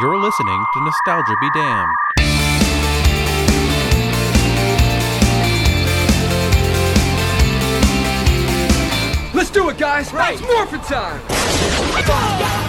You're listening to Nostalgia Be Damned. Let's do it, guys! Right. It's morphin' time!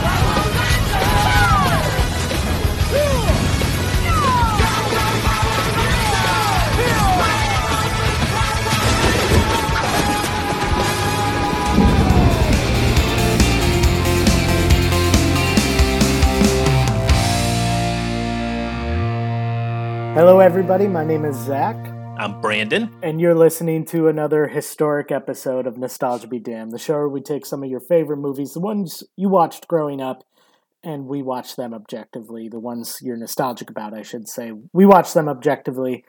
Hello, everybody. My name is Zach, I'm Brandon. and you're listening to another historic episode of Nostalgia Be Damned, the show where we take some of your favorite movies, the ones you watched growing up, and we watch them objectively. The ones you're nostalgic about, I should say. We watch them objectively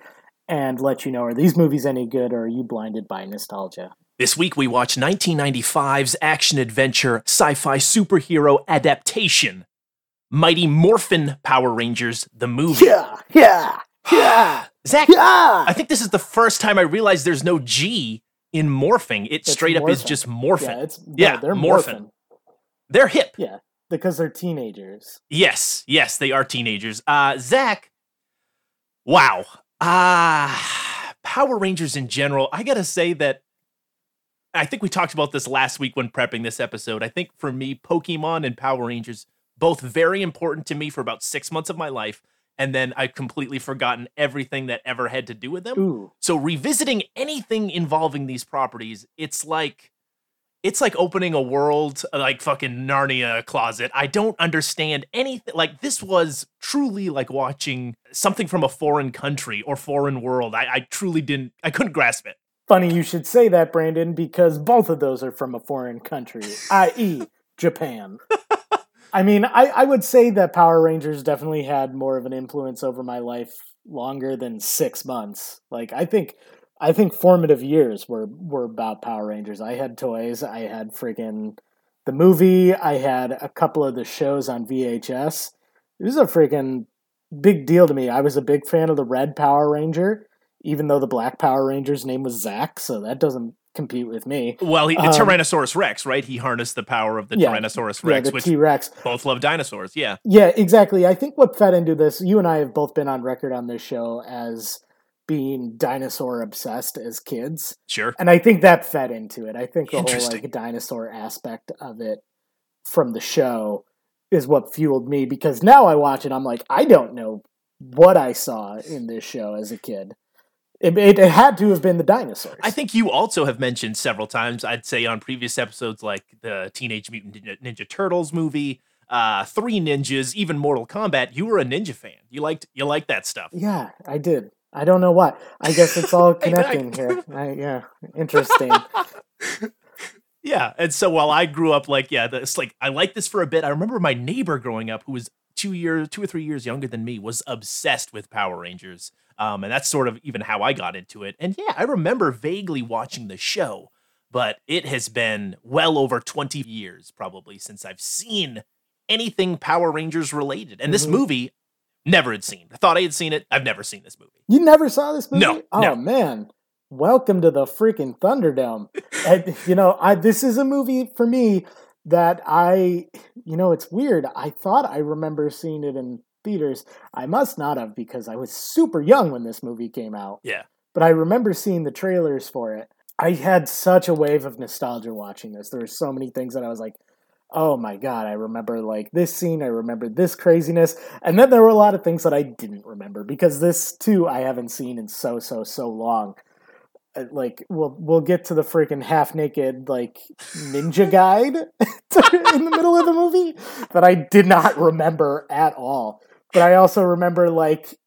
and let you know are these movies any good or are you blinded by nostalgia? This week we watch 1995's action adventure sci fi superhero adaptation Mighty Morphin Power Rangers, the movie. Yeah, yeah, yeah, Zach, yeah. I think this is the first time I realized there's no G in morphing. It It's straight up is just morphing. Yeah, it's no, Yeah, they're morphing. morphin'. They're hip. Yeah, because they're teenagers. Yes, yes, they are teenagers. Uh, Zach, wow. Ah, Power Rangers in general, I gotta say that I think we talked about this last week when prepping this episode. I think for me, Pokemon and Power Rangers, both very important to me for about six months of my life. And then I've completely forgotten everything that ever had to do with them. Ooh, So revisiting anything involving these properties, it's like it's like opening a world uh, like fucking Narnia closet. I don't understand anything. Like this was truly like watching something from a foreign country or foreign world. I, I truly didn't. I couldn't grasp it. Funny you should say that, Brandon, because both of those are from a foreign country, i.e., Japan. I mean, I, I would say that Power Rangers definitely had more of an influence over my life longer than six months. Like, I think, I think formative years were were about Power Rangers. I had toys. I had freaking the movie. I had a couple of the shows on VHS. It was a freaking big deal to me. I was a big fan of the Red Power Ranger even though the Black Power Ranger's name was Zack, so that doesn't compete with me. Well, he, the Um, Tyrannosaurus Rex, right? He harnessed the power of the Yeah, Tyrannosaurus Yeah, Rex, the which T Rex. both love dinosaurs. Yeah. Yeah, exactly. I think what fed into this, you and I have both been on record on this show as being dinosaur obsessed as kids. Sure. And I think that fed into it. I think the whole like dinosaur aspect of it from the show is what fueled me because now I watch it, I'm like, I don't know what I saw in this show as a kid. It, it, it had to have been the dinosaurs. I think you also have mentioned several times, I'd say on previous episodes, like the Teenage Mutant Ninja, Ninja Turtles movie, uh, Three Ninjas, even Mortal Kombat. You were a ninja fan. You liked you liked that stuff. Yeah, I did. I don't know why. I guess it's all connecting here. I, yeah, interesting. Yeah, and so while I grew up, like yeah, it's like I liked this for a bit. I remember my neighbor growing up, who was two years, two or three years younger than me, was obsessed with Power Rangers. Um, and that's sort of even how I got into it. And yeah, I remember vaguely watching the show, but it has been well over 20 years probably since I've seen anything Power Rangers related. And this Mhm. movie, never had seen. I thought I had seen it. I've never seen this movie. You never saw this movie? No, Oh no. man. Welcome to the freaking Thunderdome. and, you know, I this is a movie for me that I you know, it's weird. I thought I remember seeing it in theaters. I must not have because I was super young when this movie came out. Yeah. But I remember seeing the trailers for it. I had such a wave of nostalgia watching this. There were so many things that I was like, oh my god, I remember like this scene, I remember this craziness. And then there were a lot of things that I didn't remember because this too I haven't seen in so so so long. Uh, Like we'll we'll get to the freaking half naked like ninja guide in the middle of the movie that I did not remember at all. But I also remember like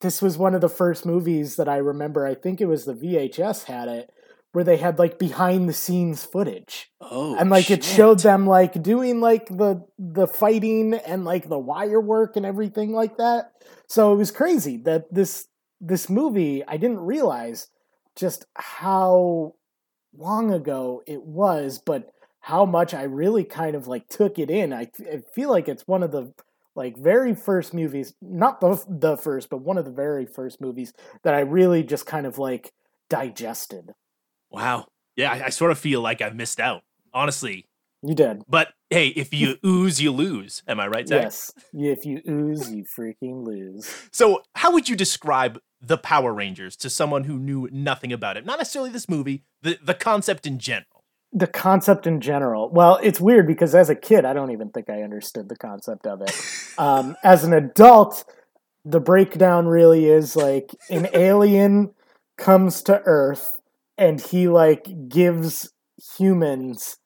this was one of the first movies that I remember. I think it was the VHS had it where they had like behind the scenes footage Oh, and like it showed them like doing like the the fighting and like the wire work and everything like that so it was crazy that this this movie i didn't realize just how long ago it was but how much i really kind of like took it in i, I feel like it's one of the like very first movies not the, the first but one of the very first movies that i really just kind of like digested Wow. Yeah, I, I sort of feel like I missed out. Honestly, You did. But hey, if you ooze, you lose. Am I right, Zach? Yes. If you ooze, you freaking lose. So, how would you describe the Power Rangers to someone who knew nothing about it? Not necessarily this movie, the, the concept in general. The concept in general. Well, it's weird because as a kid, I don't even think I understood the concept of it. Um, as an adult, the breakdown really is like an alien comes to Earth and he like gives humans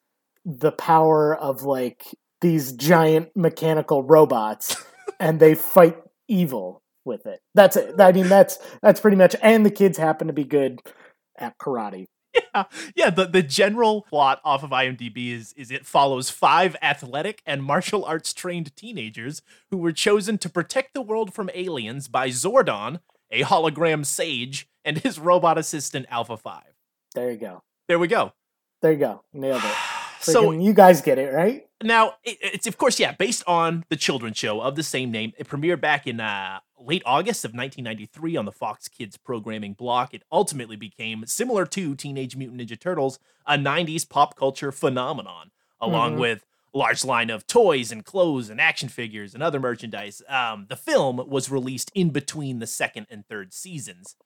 the power of like these giant mechanical robots and they fight evil with it. That's it. I mean that's that's pretty much and the kids happen to be good at karate. Yeah, yeah. The, the general plot off of IMDb is is it follows five athletic and martial arts trained teenagers who were chosen to protect the world from aliens by Zordon, a hologram sage, and his robot assistant Alpha Five. There you go. There we go. There you go. Nailed it. so you guys get it, right? now it, it's of course yeah based on the children's show of the same name. It premiered back in uh, late August of 1993 on the Fox Kids programming block. It ultimately became similar to Teenage Mutant Ninja Turtles, a 90s pop culture phenomenon, along Mhm. with a large line of toys and clothes and action figures and other merchandise. Um, the film was released in between the second and third seasons.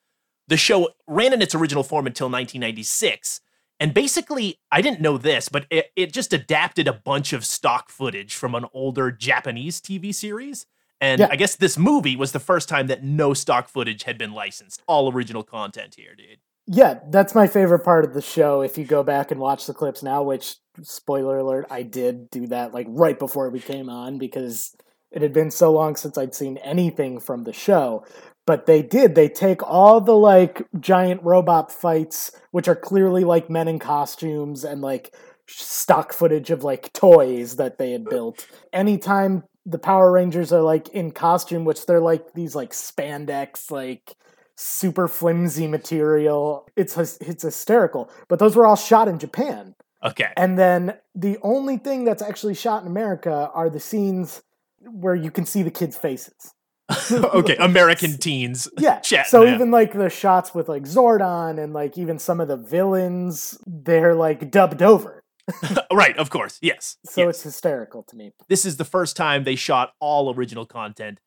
The show ran in its original form until 1996. And basically, I didn't know this, but it, it just adapted a bunch of stock footage from an older Japanese TV series. And Yeah. I guess this movie was the first time that no stock footage had been licensed. All original content here, dude. Yeah, that's my favorite part of the show. If you go back and watch the clips now, which spoiler alert, I did do that like right before we came on because it had been so long since I'd seen anything from the show. But they did. They take all the like giant robot fights, which are clearly like men in costumes and like stock footage of like toys that they had built. Anytime the Power Rangers are like in costume, which they're like these like spandex, like super flimsy material. It's it's hysterical. But those were all shot in Japan. Okay. And then the only thing that's actually shot in America are the scenes where you can see the kids' faces. okay. American teens. Yeah. Chat so now. even like the shots with like Zordon and like even some of the villains, they're like dubbed over. right, of course. Yes. So yes. it's hysterical to me. this is the first time they shot all original content.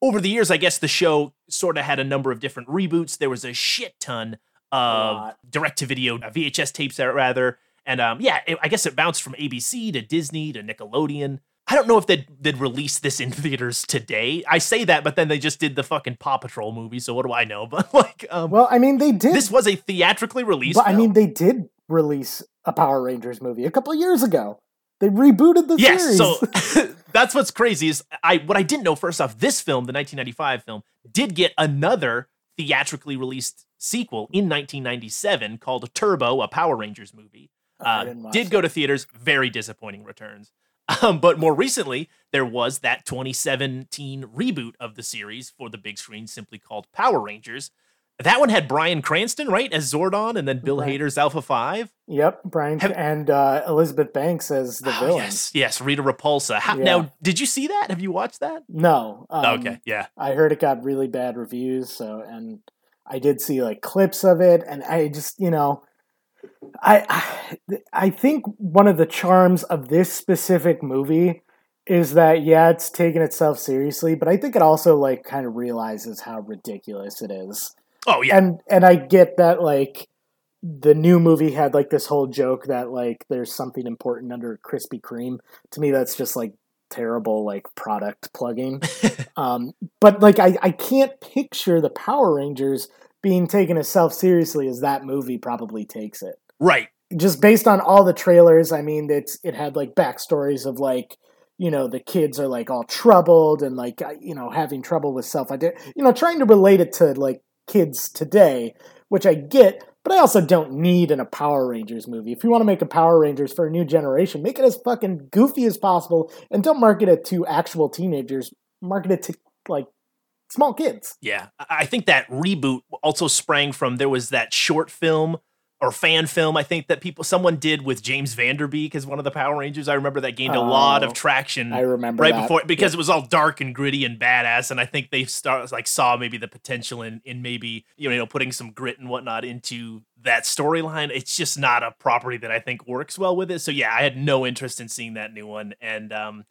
Over the years, I guess the show sort of had a number of different reboots. There was a shit ton of direct to video VHS tapes, uh, rather. And um, yeah, it- I guess it bounced from ABC to Disney to Nickelodeon. I don't know if they'd, they'd release this in theaters today. I say that, but then they just did the fucking Paw Patrol movie, so what do I know? But like, um, Well, I mean, they did. this was a theatrically released. but I mean, they did release a Power Rangers movie a couple of years ago. They rebooted the yes series. so that's what's crazy is i what i didn't know first off this film the 1995 film did get another theatrically released sequel in 1997 called turbo a power rangers movie I uh, did that. go to theaters very disappointing returns um, but more recently there was that 2017 reboot of the series for the big screen simply called power rangers that one had Bryan Cranston, right, as Zordon, and then Bill Right. Hader's Alpha Five. Yep, Bryan Have- and uh, Elizabeth Banks as the Oh, villain. yes, yes, Rita Repulsa. How, Yeah. Now, did you see that? Have you watched that? No. Um, okay, yeah. I heard it got really bad reviews, so and I did see like clips of it, and I just you know, I I, think one of the charms of this specific movie is that yeah, it's taking itself seriously, but I think it also like kind of realizes how ridiculous it is. Oh yeah, and and I get that like the new movie had like this whole joke that like there's something important under Krispy Kreme. To me, that's just like terrible like product plugging. um, but like I I can't picture the Power Rangers being taken as self seriously as that movie probably takes it. right. Just based on all the trailers, I mean, it's it had like backstories of like you know the kids are like all troubled and like you know having trouble with self identity you know trying to relate it to like kids today which i get but i also don't need in a power rangers movie if you want to make a power rangers for a new generation make it as fucking goofy as possible and don't market it to actual teenagers market it to like small kids Yeah, I- think that reboot also sprang from there was that short film or fan film. I think that people someone did with James Van Der Beek as one of the Power Rangers. I remember that gained a lot of Oh, traction. I remember right that. before because it was all dark and gritty and badass. And I think they start like saw maybe the potential in in maybe you know putting some grit and whatnot into that storyline. It's just not a property that I think works well with it. So yeah, I had no interest in seeing that new one. And um,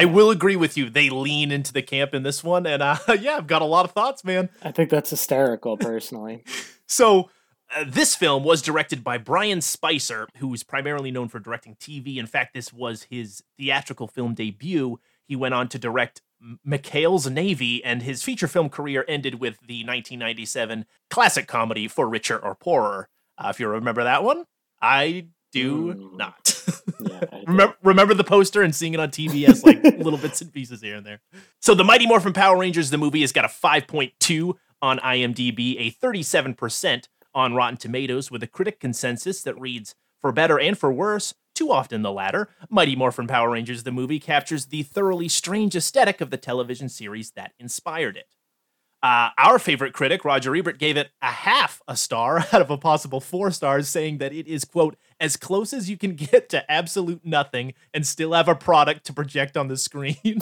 I will agree with you. They lean into the camp in this one, and uh, yeah, I've got a lot of thoughts, man. I think that's hysterical, personally. So, uh, this film was directed by Bryan Spicer, who is primarily known for directing TV. In fact, this was his theatrical film debut. He went on to direct McHale's Navy, and his feature film career ended with the 1997 classic comedy For Richer or Poorer. Uh, if you remember that one, I do Mm. not. Yeah, remember, remember the poster and seeing it on TV as like little bits and pieces here and there. So the Mighty Morphin Power Rangers, the movie, has got a 5.2 on IMDb, a 37% on Rotten Tomatoes, with a critic consensus that reads, for better and for worse, too often the latter, Mighty Morphin Power Rangers, the movie, captures the thoroughly strange aesthetic of the television series that inspired it. Uh, our favorite critic, Roger Ebert, gave it a half a star out of a possible four stars, saying that it is, quote, as close as you can get to absolute nothing and still have a product to project on the screen.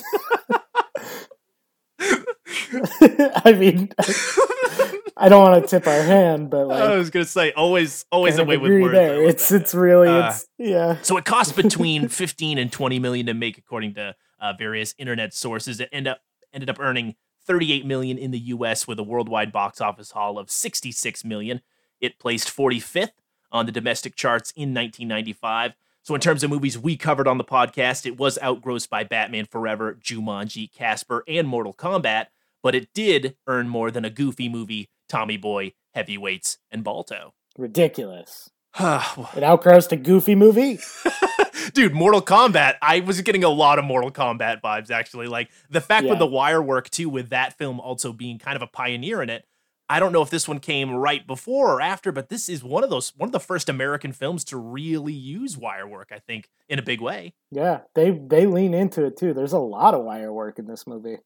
I mean, I don't want to tip our hand, but like, I was gonna say, always, always away with words. there. It's that. it's really Uh, it's yeah. So it costs between 15 and 20 million to make, according to uh, various internet sources. It end up ended up earning 38 million in the U.S. with a worldwide box office haul of 66 million. It placed 45th on the domestic charts in 1995. So in terms of movies we covered on the podcast, it was outgrossed by Batman Forever, Jumanji, Casper, and Mortal Kombat, but it did earn more than a Goofy movie, Tommy Boy, Heavyweights, and Balto. Ridiculous. It outgrows the goofy movie. Dude, Mortal Kombat. I was getting a lot of Mortal Kombat vibes actually. Like the fact with the wire work too, with that film also being kind of a pioneer in it. I don't know if this one came right before or after, but this is one of those one of the first American films to really use wire work, I think, in a big way. Yeah, they they lean into it too. There's a lot of wire work in this movie.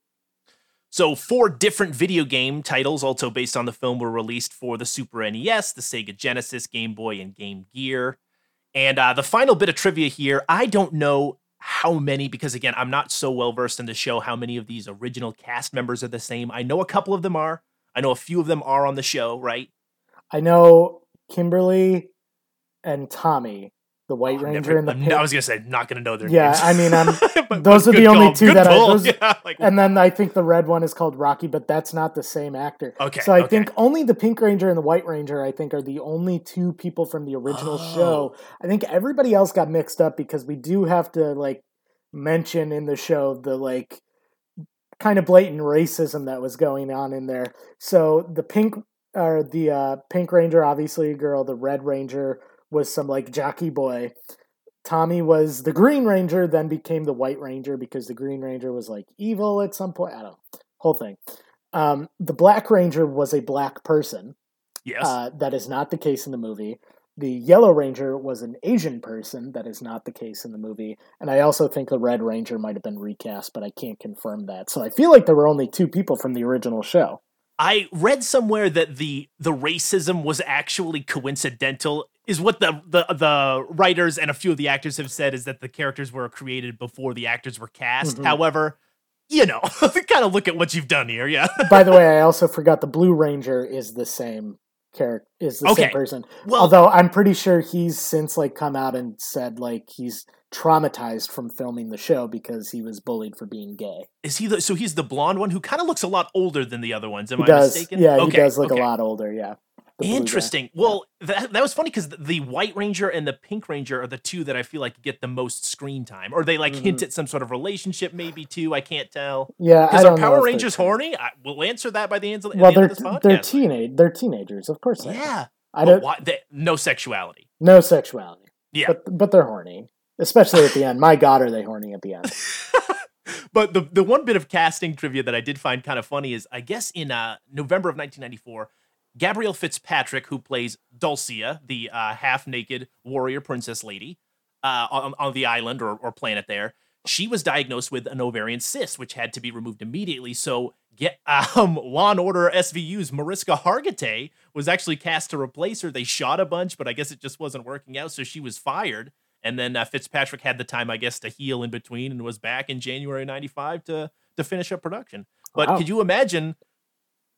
So, four different video game titles, also based on the film, were released for the Super NES, the Sega Genesis, Game Boy, and Game Gear. And uh, the final bit of trivia here I don't know how many, because again, I'm not so well versed in the show, how many of these original cast members are the same. I know a couple of them are. I know a few of them are on the show, right? I know Kimberly and Tommy, the White Oh, Ranger never- and the pink. I was gonna say not gonna know their Yeah, names. Yeah, I mean, I'm- But- those but are the only call. two Good that I- pull. those- Yeah, like, and then I think the red one is called Rocky, but that's not the same actor. Okay, So I okay. think only the Pink Ranger and the White Ranger, I think, are the only two people from the original Oh. show. I think everybody else got mixed up because we do have to like mention in the show the like kind of blatant racism that was going on in there. So the pink or the uh, Pink Ranger, obviously a girl. The Red Ranger was some like jockey boy. Tommy was the Green Ranger, then became the White Ranger because the Green Ranger was like evil at some point. I don't know. Whole thing. Um, the Black Ranger was a black person. yes. Uh, that is not the case in the movie. The Yellow Ranger was an Asian person. That is not the case in the movie. And I also think the Red Ranger might have been recast, but I can't confirm that. So I feel like there were only two people from the original show. I read somewhere that the the racism was actually coincidental. Is what the the the writers and a few of the actors have said is that the characters were created before the actors were cast. Mhm. However, you know, kind of look at what you've done here. Yeah. By the way, I also forgot the Blue Ranger is the same character, is the Okay. same person. Well, Although I'm pretty sure he's since like come out and said like he's traumatized from filming the show because he was bullied for being gay. is he the, so he's the blonde one who kind of looks a lot older than the other ones? Am He I does, mistaken? yeah, he does look okay. a lot older. Yeah, The blue guy. Interesting. Well, that, that was funny because the White Ranger and the Pink Ranger are the two that I feel like get the most screen time, or they like Mm-hmm. hint at some sort of relationship, maybe too. I can't tell. Yeah, because our Power Rangers horny? I, we'll answer that by the end of, Well, the, they're end of this podcast. they're teenage they're teenagers, of course. They are. Yeah. I don't why, they, no sexuality. no sexuality, Yeah. but but they're horny, especially at the end. My God, are they horny at the end? but the the one bit of casting trivia that I did find kind of funny is I guess in uh, November of 1994, Gabrielle Fitzpatrick, who plays Dulcea, the uh, half naked warrior princess lady uh, on, on the island or, or planet there, she was diagnosed with an ovarian cyst, which had to be removed immediately. So, get um, Law and Order SVU's Mariska Hargitay was actually cast to replace her. They shot a bunch, but I guess it just wasn't working out, so she was fired. And then uh, Fitzpatrick had the time, I guess, to heal in between, and was back in January '95 to to finish up production. But Wow. could you imagine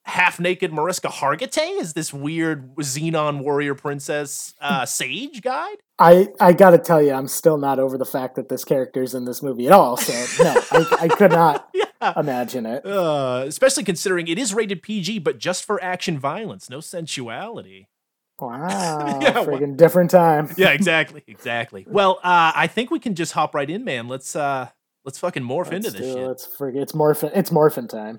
half naked Mariska Hargitay is this weird Xena warrior princess uh, sage guide? I I gotta tell you, I'm still not over the fact that this character is in this movie at all. So no, I, I could not Yeah. imagine it. Uh, especially considering it is rated PG, but just for action violence, no sensuality. Wow, Yeah, friggin' different time. Yeah, exactly, exactly. Well, uh, I think we can just hop right in, man. Let's uh, let's fucking morph into Let's this do- shit. Let's frig- It's morphin. It's morphin time.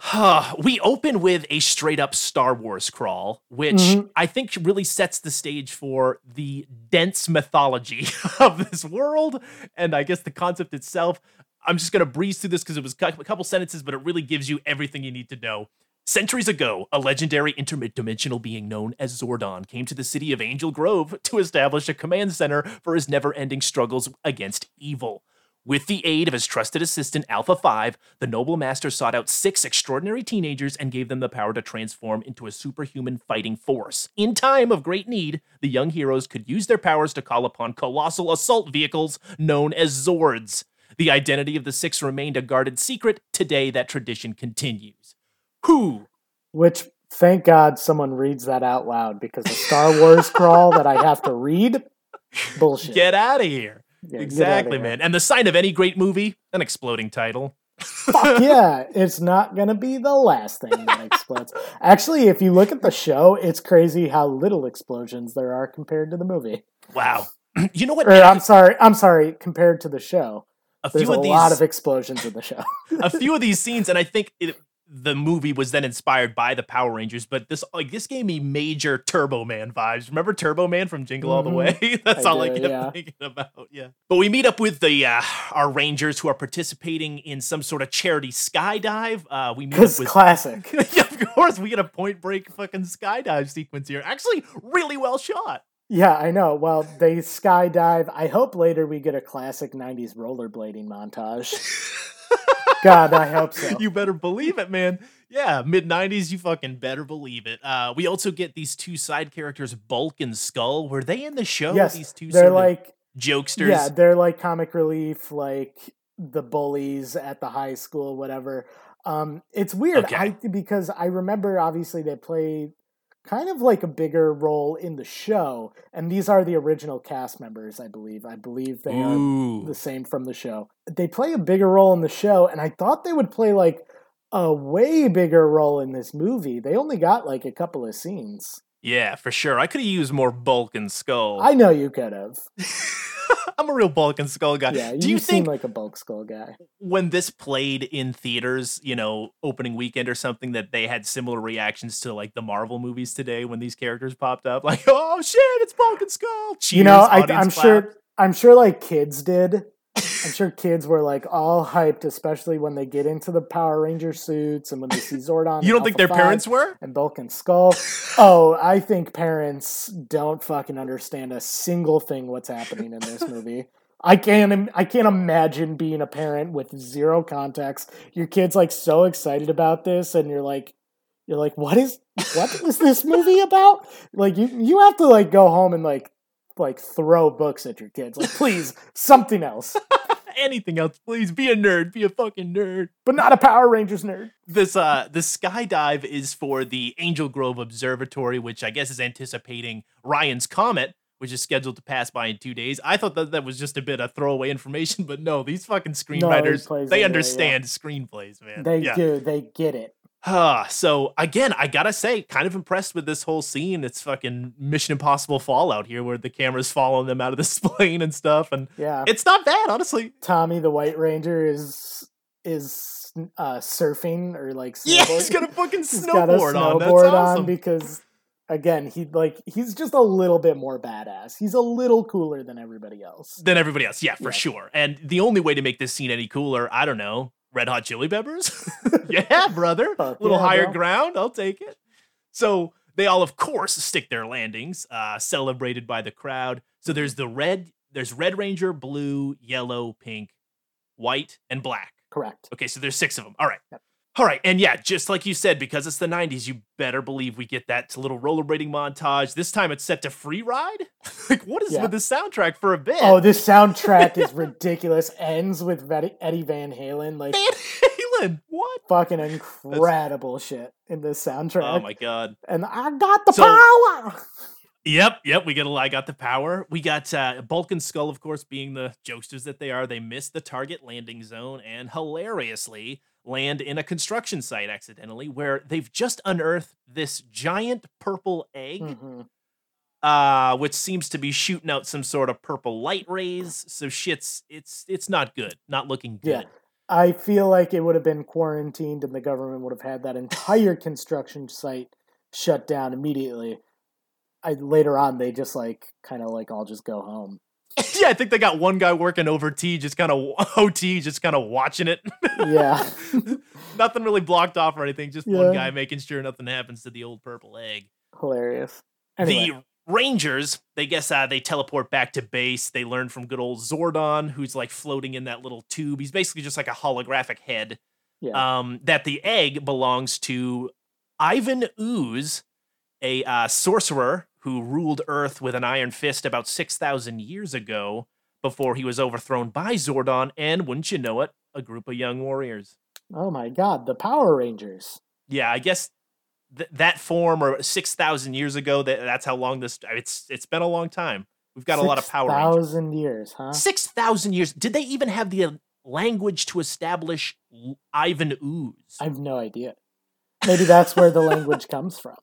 we open with a straight up Star Wars crawl, which Mhm. I think really sets the stage for the dense mythology of this world. And I guess the concept itself, I'm just going to breeze through this because it was a couple sentences, but it really gives you everything you need to know. Centuries ago, a legendary interdimensional being known as Zordon came to the city of Angel Grove to establish a command center for his never ending struggles against evil. With the aid of his trusted assistant Alpha 5, the noble master sought out six extraordinary teenagers and gave them the power to transform into a superhuman fighting force. In time of great need, the young heroes could use their powers to call upon colossal assault vehicles known as Zords. The identity of the six remained a guarded secret. Today, that tradition continues. Who? Which, thank God, someone reads that out loud because the Star Wars crawl that I have to read, bullshit. Get out of here. Yeah, exactly, man. And the sign of any great movie? An exploding title. Fuck yeah, it's not gonna be the last thing that explodes. Actually, if you look at the show, it's crazy how little explosions there are compared to the movie. Wow. you know what? Or I'm sorry, I'm sorry, compared to the show. a There's few a of these lot of explosions in the show. a few of these scenes, and I think it, the movie was then inspired by the Power Rangers. But this, like, this gave me major Turbo Man vibes. Remember Turbo Man from Jingle All the Mhm. Way? That's I all I kept yeah. thinking about. Yeah. But we meet up with the uh, our Rangers who are participating in some sort of charity skydive. Uh, we meet up Because with. classic. yeah, of course, we get a point break fucking skydive sequence here. Actually, really well shot. Yeah, I know. Well, they skydive. I hope later we get a classic '90s rollerblading montage. God, I hope so. you better believe it, man. Yeah, mid '90s, you fucking better believe it. Uh, we also get these two side characters, Bulk and Skull. Were they in the show? yes, these two they're like jokesters. yeah, they're like comic relief, like the bullies at the high school, whatever. Um, it's weird Okay. I, because I remember obviously they played kind of like a bigger role in the show, and these are the original cast members, I believe. I believe they are the same from the show. They play a bigger role in the show, and I thought they would play like a way bigger role in this movie. They only got like a couple of scenes. Yeah, for sure. I could have used more Bulk and Skull. I know you could have. I'm a real Bulk and Skull guy. Yeah, Do you, you seem think like a bulk skull guy. when this played in theaters, you know, opening weekend or something, that they had similar reactions to like the Marvel movies today when these characters popped up? Like, oh shit, it's Bulk and Skull. Cheers, you know, I, I'm clap. sure. I'm sure, like kids did. I'm sure kids were like all hyped, especially when they get into the Power Ranger suits and when they see Zordon. You don't and think their 5 parents were? and Bulk and Skull? oh, I think parents don't fucking understand a single thing what's happening in this movie. I can't. I can't imagine being a parent with zero context. Your kid's like so excited about this, and you're like, you're like, what is what is this movie about? Like you you have to like go home and like like throw books at your kids. Like please something else, Anything else, please. Be a nerd. Be a fucking nerd. but not a Power Rangers nerd. This uh the skydive is for the Angel Grove Observatory, which I guess is anticipating Ryan's comet, which is scheduled to pass by in two days. I thought that that was just a bit of throwaway information, but no, these fucking screenwriters plays they into it, yeah. understand screenplays, man. They yeah. do. They get it. Ah, so again, I gotta say, kind of impressed with this whole scene. It's fucking Mission Impossible Fallout here, where the camera's following them out of this plane and stuff, and Yeah. it's not bad, honestly. Tommy the White Ranger is is uh surfing or like Yeah, snowboard- he's got a fucking He's got a snowboard on. Snowboard awesome. on because again he like he's just a little bit more badass. He's a little cooler than everybody else. than everybody else. Yeah, for Yeah. sure. And the only way to make this scene any cooler, I don't know, Red Hot Chili Peppers? yeah, brother. A little yeah, higher bro. ground. I'll take it. So they all, of course, stick their landings, uh, celebrated by the crowd. So there's the red, there's Red Ranger, blue, yellow, pink, white, and black. Correct. Okay, so there's six of them. All right. Yep. All right. And yeah, just like you said, because it's the 90s, you better believe we get that little rollerblading montage. This time it's set to free ride. like, what is Yeah. with the soundtrack for a bit? Oh, this soundtrack is ridiculous. Ends with Eddie Van Halen, like Van Halen. What? fucking incredible shit in this soundtrack. Oh my god. And I got the So- power. Yep, yep. We get a. I got the power. We got uh, Bulk and Skull, of course, being the jokesters that they are. They miss the target landing zone and hilariously land in a construction site accidentally, where they've just unearthed this giant purple egg, Mhm. uh, which seems to be shooting out some sort of purple light rays. So shit's it's it's not good, not looking good. Yeah. I feel like it would have been quarantined and the government would have had that entire construction site shut down immediately. I later on they just like kind of like I'll just go home. yeah, I think they got one guy working over T, just kind of OT, just kind of watching it. Yeah. nothing really blocked off or anything. Just Yeah. one guy making sure nothing happens to the old purple egg. Hilarious. Anyway, The Rangers, they guess uh, they teleport back to base. They learn from good old Zordon, who's like floating in that little tube. He's basically just like a holographic head. yeah. Um, that the egg belongs to Ivan Ooze, a uh, sorcerer who ruled Earth with an iron fist about 6,000 years ago before he was overthrown by Zordon and, wouldn't you know it, a group of young warriors. oh my god, the Power Rangers. yeah, I guess th- that form or six thousand years ago. That that's how long this. It's it's been a long time. We've got a lot of power. Rangers. Thousand years, huh? Six thousand years. Did they even have the uh, language to establish Ivan Ooze? I have no idea. Maybe that's where the language comes from.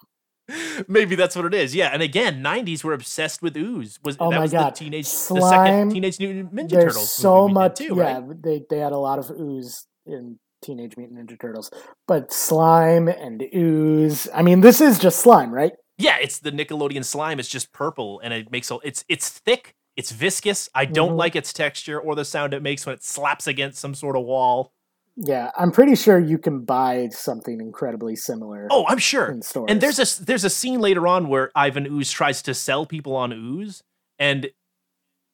Maybe that's what it is. Yeah, and again, '90s were obsessed with Ooze. Was Oh that my was God. the teenage, the Slime. second Teenage Mutant Ninja There's Turtles so movie we did much. too, yeah, right? they they had a lot of ooze in Teenage Mutant Ninja Turtles, but slime and ooze. I mean, this is just slime, right? Yeah, it's the Nickelodeon slime. It's just purple, and it makes a. It's it's thick. It's viscous. I don't Mhm. like its texture or the sound it makes when it slaps against some sort of wall. Yeah, I'm pretty sure you can buy something incredibly similar. Oh, I'm sure. in stores. And there's a there's a scene later on where Ivan Ooze tries to sell people on Ooze, and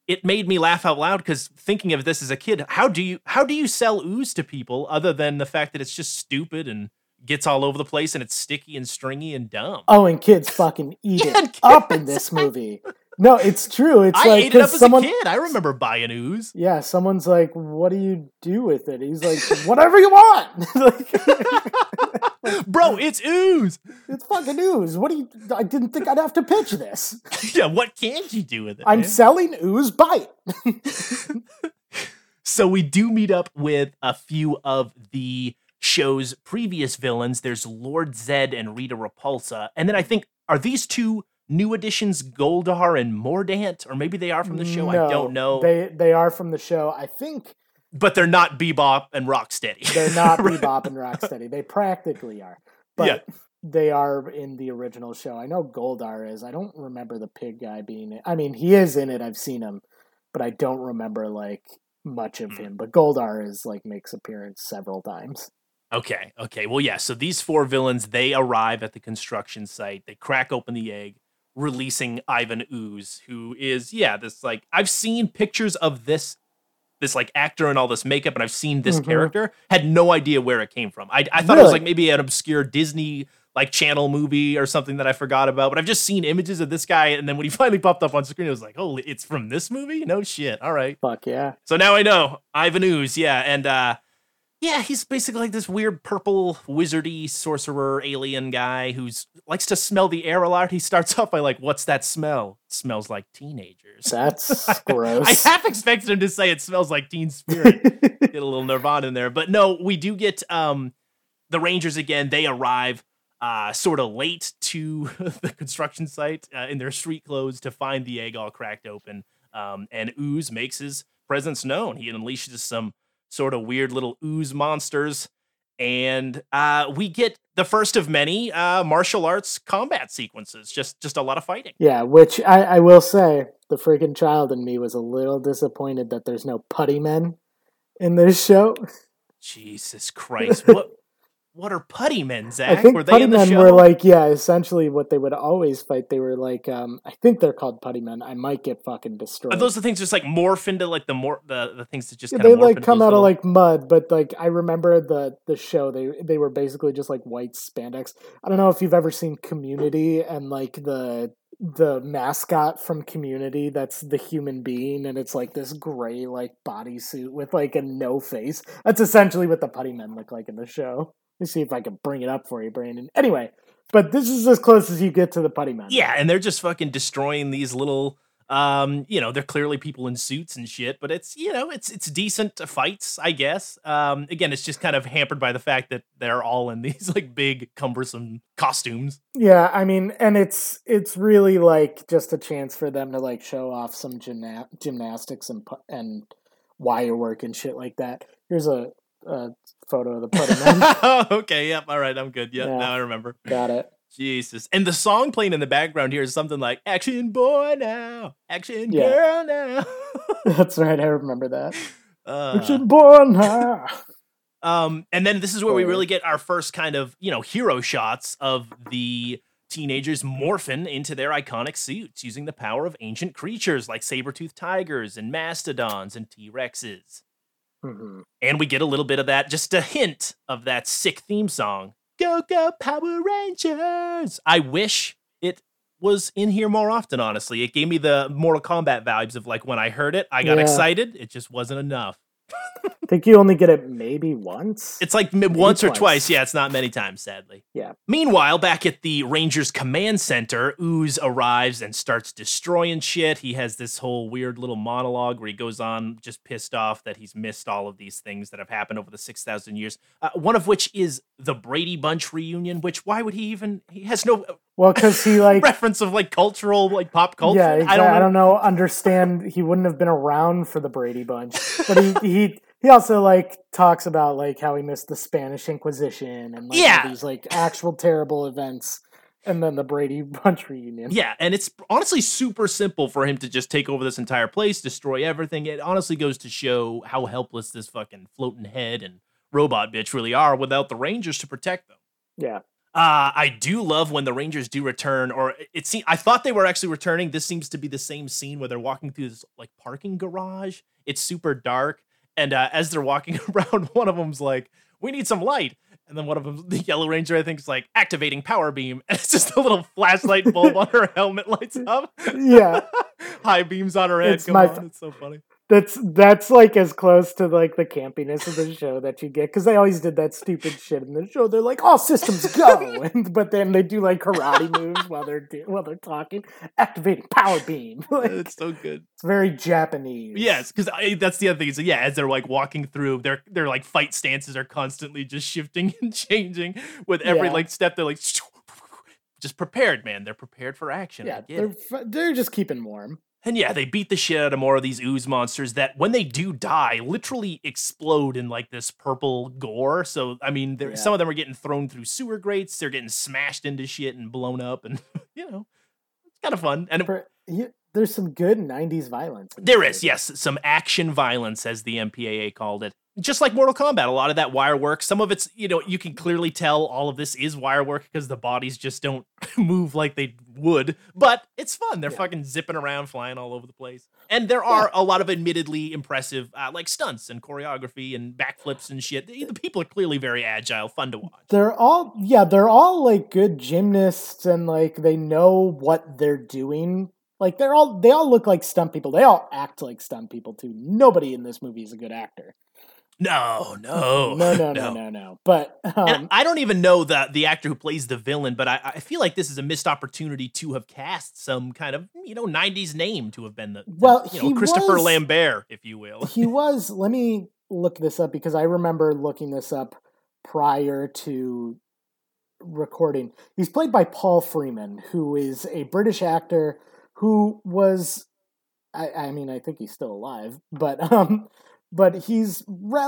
it made me laugh out loud because thinking of this as a kid, how do you how do you sell Ooze to people other than the fact that it's just stupid and gets all over the place and it's sticky and stringy and dumb? Oh, and kids fucking eat Yeah, it up in this movie. No, it's true. It's I like ate it up as someone, a kid. I remember buying Ooze. yeah, someone's like, "What do you do with it?" He's like, "Whatever you want." like, Bro, it's Ooze. it's fucking ooze. What do you? I didn't think I'd have to pitch this. yeah, what can you do with it? I'm man? selling ooze. Buy it. So we do meet up with a few of the show's previous villains. There's Lord Zed and Rita Repulsa. And then I think, are these two new additions Goldar and Mordant? Or maybe they are from the show. I don't know. They they are from the show. I think but they're not Bebop and Rocksteady. they're not Right. Bebop and Rocksteady. They practically are, but Yeah. they are in the original show. I know Goldar is. I don't remember the pig guy being. In, I mean, he is in it. I've seen him, but I don't remember like much of Mm. him. But Goldar is like makes appearance several times. Okay. Okay. Well, yeah. So these four villains, they arrive at the construction site. They crack open the egg, releasing Ivan Ooze, who is, yeah, this like I've seen pictures of this, this like actor and all this makeup, and I've seen this Mhm. character. Had no idea where it came from. I, I thought it was like maybe an obscure Disney like channel movie or something that I forgot about. But I've just seen images of this guy, and then when he finally popped up on screen, it was like, oh, it's from this movie? No shit. All right. Fuck yeah. So now I know Ivan Ooze, yeah, and uh yeah, he's basically like this weird purple wizardy sorcerer alien guy who's likes to smell the air a lot. He starts off by like, "What's that smell?" It smells like teenagers. That's gross. I half expected him to say it smells like Teen Spirit. get a little Nirvana in there, but no, we do get um the Rangers again. They arrive uh sort of late to the construction site uh, in their street clothes to find the egg all cracked open. Um, and Ooze makes his presence known. He unleashes some sort of weird little ooze monsters. And uh, we get the first of many uh, martial arts combat sequences. Just, just a lot of fighting. yeah, which I, I will say, the freaking child in me was a little disappointed that there's no putty men in this show. Jesus Christ! What, what are putty men, Zach? I think were they putty in the men were like, yeah, essentially what they would always fight. They were like, um, I think they're called putty men. I might get fucking destroyed. are those the things just like morph into like the more the, the things that just Yeah, they like come out of like mud, but like I remember the the show. They they were basically just like white spandex. I don't know if you've ever seen Community and like the the mascot from Community. That's the human being, and it's like this gray like bodysuit with like a no face. That's essentially what the putty men look like in the show. Let me see if I can bring it up for you, Brandon. Anyway, but this is as close as you get to the putty men. Yeah, and they're just fucking destroying these little um you know they're clearly people in suits and shit but it's you know it's it's decent fights i guess um again it's just kind of hampered by the fact that they're all in these like big cumbersome costumes Yeah, I mean, and it's it's really like just a chance for them to like show off some gymna- gymnastics and and wire work and shit like that. Here's a, a photo of the putty men. okay yep all right i'm good yep Yeah. now i remember Got it. jesus and the song playing in the background here is something like action boy now action Yeah. girl now That's right. I remember that. Uh, Action Boy ah. Um, and then this is where we really get our first kind of, you know, hero shots of the teenagers morphing into their iconic suits using the power of ancient creatures like saber-toothed tigers and mastodons and T-Rexes. Mhm. And we get a little bit of that, just a hint of that sick theme song. Go, go, Power Rangers! I wish it was in here more often, honestly. It gave me the Mortal Kombat vibes of like when I heard it, I got Yeah. excited. It just wasn't enough. I think you only get it maybe once. It's like m- once or twice. twice. Yeah, it's not many times, sadly. Yeah. Meanwhile, back at the Rangers Command Center, Ooze arrives and starts destroying shit. He has this whole weird little monologue where he goes on just pissed off that he's missed all of these things that have happened over the 6,000 years. Uh, one of which is the Brady Bunch reunion, which why would he even? He has no uh, well, because he like reference of like cultural, like pop culture. Yeah, exactly. I don't know. I don't know. Understand? He wouldn't have been around for the Brady Bunch, but he he he also like talks about like how he missed the Spanish Inquisition and like Yeah. these like actual terrible events, and then the Brady Bunch reunion. Yeah, and it's honestly super simple for him to just take over this entire place, destroy everything. It honestly goes to show how helpless this fucking floating head and robot bitch really are without the Rangers to protect them. yeah, Uh, I do love when the Rangers do return, or it- seems I thought they were actually returning. This seems to be the same scene where they're walking through this like parking garage. It's super dark, and uh, as they're walking around, one of them's like, "We need some light," and then one of them, the Yellow Ranger, I think, is like activating power beam, and it's just a little flashlight bulb on her helmet lights up. yeah. High beams on her head. It's come my on, it's so funny. That's that's like as close to like the campiness of the show that you get because they always did that stupid shit in the show. They're like, "All systems go," and, but then they do like karate moves while they're do- while they're talking, activating power beam. like, It's so good. it's very Japanese. Yes, because that's the other thing. Is yeah, as they're like walking through, their their like fight stances are constantly just shifting and changing with every Yeah. like step. They're like just prepared, man. They're prepared for action. Yeah, they're they're just keeping warm. And yeah, they beat the shit out of more of these ooze monsters that, when they do die, literally explode in like this purple gore. So I mean, there Yeah. some of them are getting thrown through sewer grates. They're getting smashed into shit and blown up, and you know, it's kind of fun. And For, you, there's some good '90s violence. There is, yes, some action violence, as the MPAA called it. Just like Mortal Kombat, a lot of that wire work. Some of it's, you know, you can clearly tell all of this is wire work because the bodies just don't move like they would. But it's fun. They're Yeah. fucking zipping around, flying all over the place. And there are a lot of admittedly impressive, uh, like stunts and choreography and backflips and shit. The people are clearly very agile, fun to watch. They're all yeah, they're all like good gymnasts and like they know what they're doing. Like they're all they all look like stunt people. They all act like stunt people too. Nobody in this movie is a good actor. No, no, no, no, no, no, no. But um, I don't even know the the actor who plays the villain, but I, I feel like this is a missed opportunity to have cast some kind of you know '90s name to have been the, the, Well, you know he Christopher was- Lambert, if you will. he was. Let me look this up because I remember looking this up prior to recording. He's played by Paul Freeman, who is a British actor who was. I, I mean, I think he's still alive, but um, but he's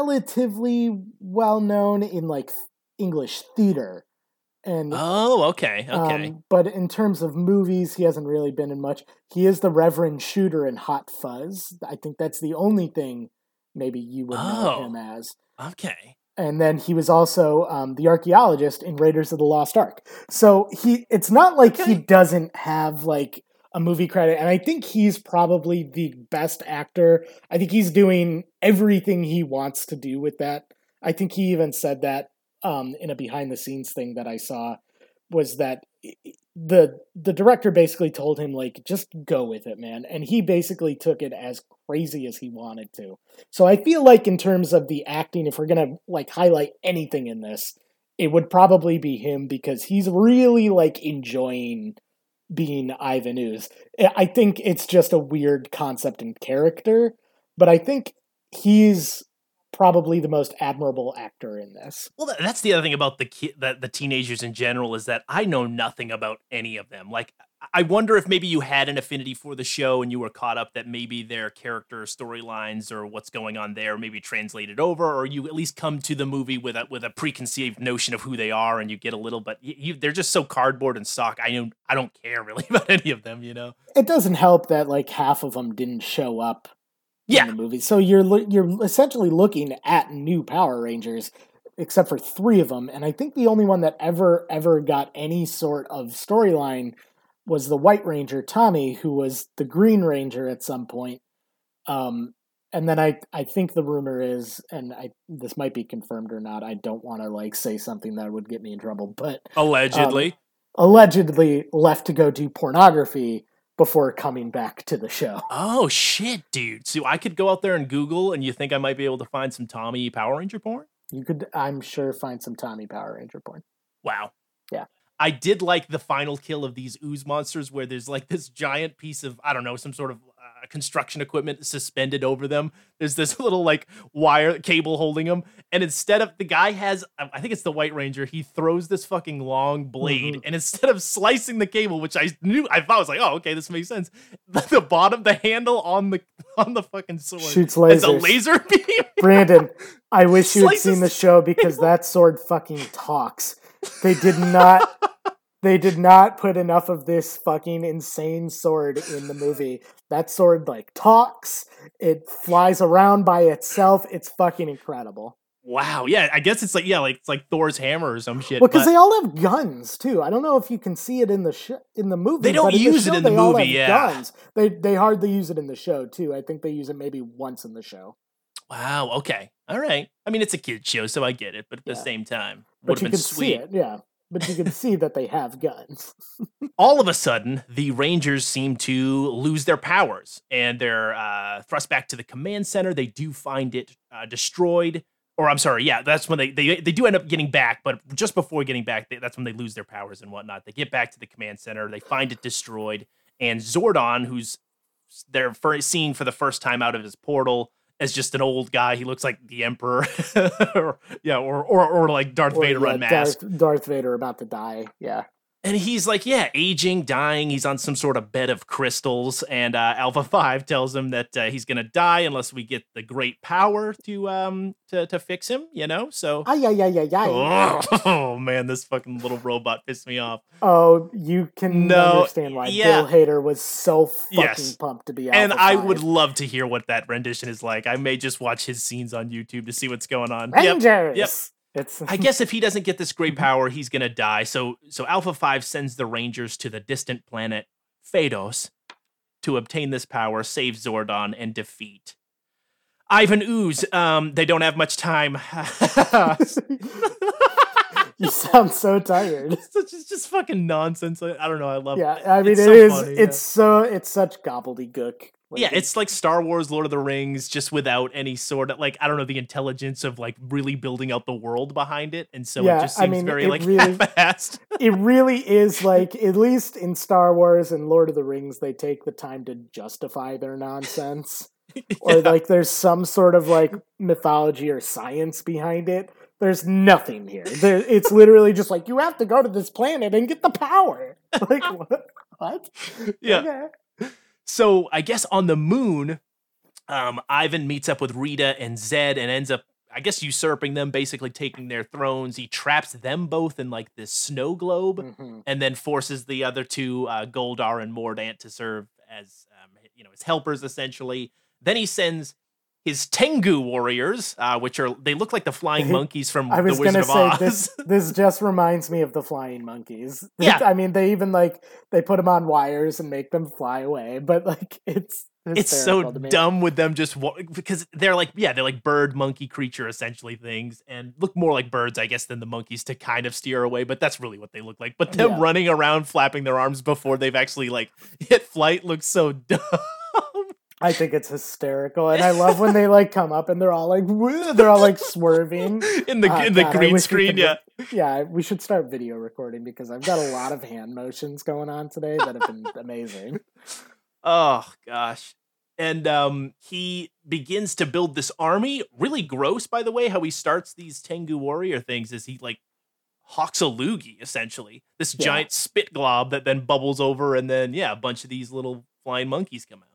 relatively well known in like English theater, and Oh, okay, okay. um, but in terms of movies, he hasn't really been in much. He is the Reverend Shooter in Hot Fuzz. I think that's the only thing maybe you would know Oh. him as. okay. and then he was also um, the archaeologist in Raiders of the Lost Ark. So he, it's not like he doesn't have like a movie credit, and I think he's probably the best actor. I think he's doing everything he wants to do with that. I think he even said that um, in a behind the scenes thing that I saw was that the the director basically told him like just go with it man and he basically took it as crazy as he wanted to so i feel like in terms of the acting if we're gonna like highlight anything in this it would probably be him because he's really like enjoying being ivan ooze i think it's just a weird concept and character but i think he's probably the most admirable actor in this. Well, that's the other thing about the ki- the, the teenagers in general is that I know nothing about any of them. Like, I wonder if maybe you had an affinity for the show and you were caught up that maybe their character storylines or what's going on there maybe translated over, or you at least come to the movie with a with a preconceived notion of who they are, and you get a little. But you, you, they're just so cardboard and stock. I don't I don't care really about any of them. You know, it doesn't help that like half of them didn't show up yeah. in the movie. So you're you're essentially looking at new Power Rangers, except for three of them, and I think the only one that ever ever got any sort of storyline was the White Ranger Tommy, who was the Green Ranger at some point. Um, and then I I think the rumor is, and I this might be confirmed or not. I don't want to like say something that would get me in trouble, but allegedly, um, allegedly left to go do pornography before coming back to the show. Oh shit, dude! So I could go out there and Google, and you think I might be able to find some Tommy Power Ranger porn? You could, I'm sure, find some Tommy Power Ranger porn. Wow. Yeah. I did like the final kill of these ooze monsters, where there's like this giant piece of I don't know some sort of uh, construction equipment suspended over them. There's this little like wire cable holding them, and instead of the guy has, I think it's the White Ranger, he throws this fucking long blade, Mhm. and instead of slicing the cable, which I knew I thought I was like, oh okay, this makes sense. The, the bottom, the handle on the on the fucking sword Shoots is a laser beam. Brandon, I wish you had seen the show because that sword fucking talks. They did not they did not put enough of this fucking insane sword in the movie. That sword like talks, it flies around by itself. It's fucking incredible. Wow, yeah, I guess it's like yeah, like it's like Thor's hammer or some shit. Well, because but- they all have guns too. I don't know if you can see it in the sh- in the movie. They don't use it in the movie, have yeah. guns. They they hardly use it in the show too. I think they use it maybe once in the show. Wow. Okay. All right. I mean, it's a kid show, so I get it. But at the same time, would you have can been see sweet. it, yeah. But you can see that they have guns. All of a sudden, the Rangers seem to lose their powers, and they're uh, thrust back to the command center. They do find it uh, destroyed, or I'm sorry, yeah, that's when they they they do end up getting back. But just before getting back, they, that's when they lose their powers and whatnot. They get back to the command center. They find it destroyed, and Zordon, who's they're seeing for the first time out of his portal. As just an old guy, he looks like the Emperor, or, yeah, or, or or like Darth Or, Vader yeah, unmasked. Darth, Darth Vader about to die. Yeah. And he's like, yeah, aging, dying. He's on some sort of bed of crystals. And uh, Alpha Five tells him that uh, he's gonna die unless we get the great power to um to to fix him. You know, so. Ay, ay, ay, ay, ay. Oh man, this fucking little robot pissed me off. Oh, you can No, understand why yeah. Bill Hader was so fucking Yes. pumped to be And Alpha I Five. would love to hear what that rendition is like. I may just watch his scenes on YouTube to see what's going on. Rangers. Yep. Yep. It's I guess if he doesn't get this great power, he's gonna die. So so Alpha Five sends the Rangers to the distant planet Phaedos to obtain this power, save Zordon, and defeat Ivan Ooze. Um, they don't have much time. you sound so tired. it's just, it's just fucking nonsense. I, I don't know. I love. It. Yeah, I mean it's it so is. funny, yeah. it's so it's such gobbledygook. Like, yeah, it's like Star Wars, Lord of the Rings, just without any sort of like I don't know the intelligence of like really building out the world behind it, and so Yeah, it just I seems mean, very like really- half-assed. it really is like at least in Star Wars and Lord of the Rings, they take the time to justify their nonsense. Or like there's some sort of like mythology or science behind it. There's nothing here. There, it's literally just like you have to go to this planet and get the power. Like what? What? yeah. Okay. So I guess on the moon, um, Ivan meets up with Rita and Zed and ends up, I guess, usurping them, basically taking their thrones. He traps them both in like this snow globe, Mhm. and then forces the other two, uh, Goldar and Mordant, to serve as um, you know his helpers essentially. Then he sends his Tengu warriors, uh, which are they look like the flying monkeys from I was the Wizard gonna of say Oz. this. This just reminds me of the flying monkeys. Yeah. I mean, they even like they put them on wires and make them fly away, but like it's it's so hysterical to me. dumb with them just wa- because they're like yeah they're like bird monkey creature essentially things and look more like birds i guess than the monkeys to kind of steer away but that's really what they look like but them Yeah. running around flapping their arms before they've actually like hit flight looks so dumb I think it's hysterical, and I love when they like come up and they're all like "Woo," they're all like swerving. in the Ah, in the God, green screen yeah re- yeah, we should start video recording because I've got a lot of hand motions going on today that have been amazing. Oh gosh. And um he begins to build this army. Really gross, by the way, how he starts these Tengu warrior things is he like hawks a loogie, essentially. This Yeah. giant spit glob that then bubbles over, and then yeah, a bunch of these little flying monkeys come out.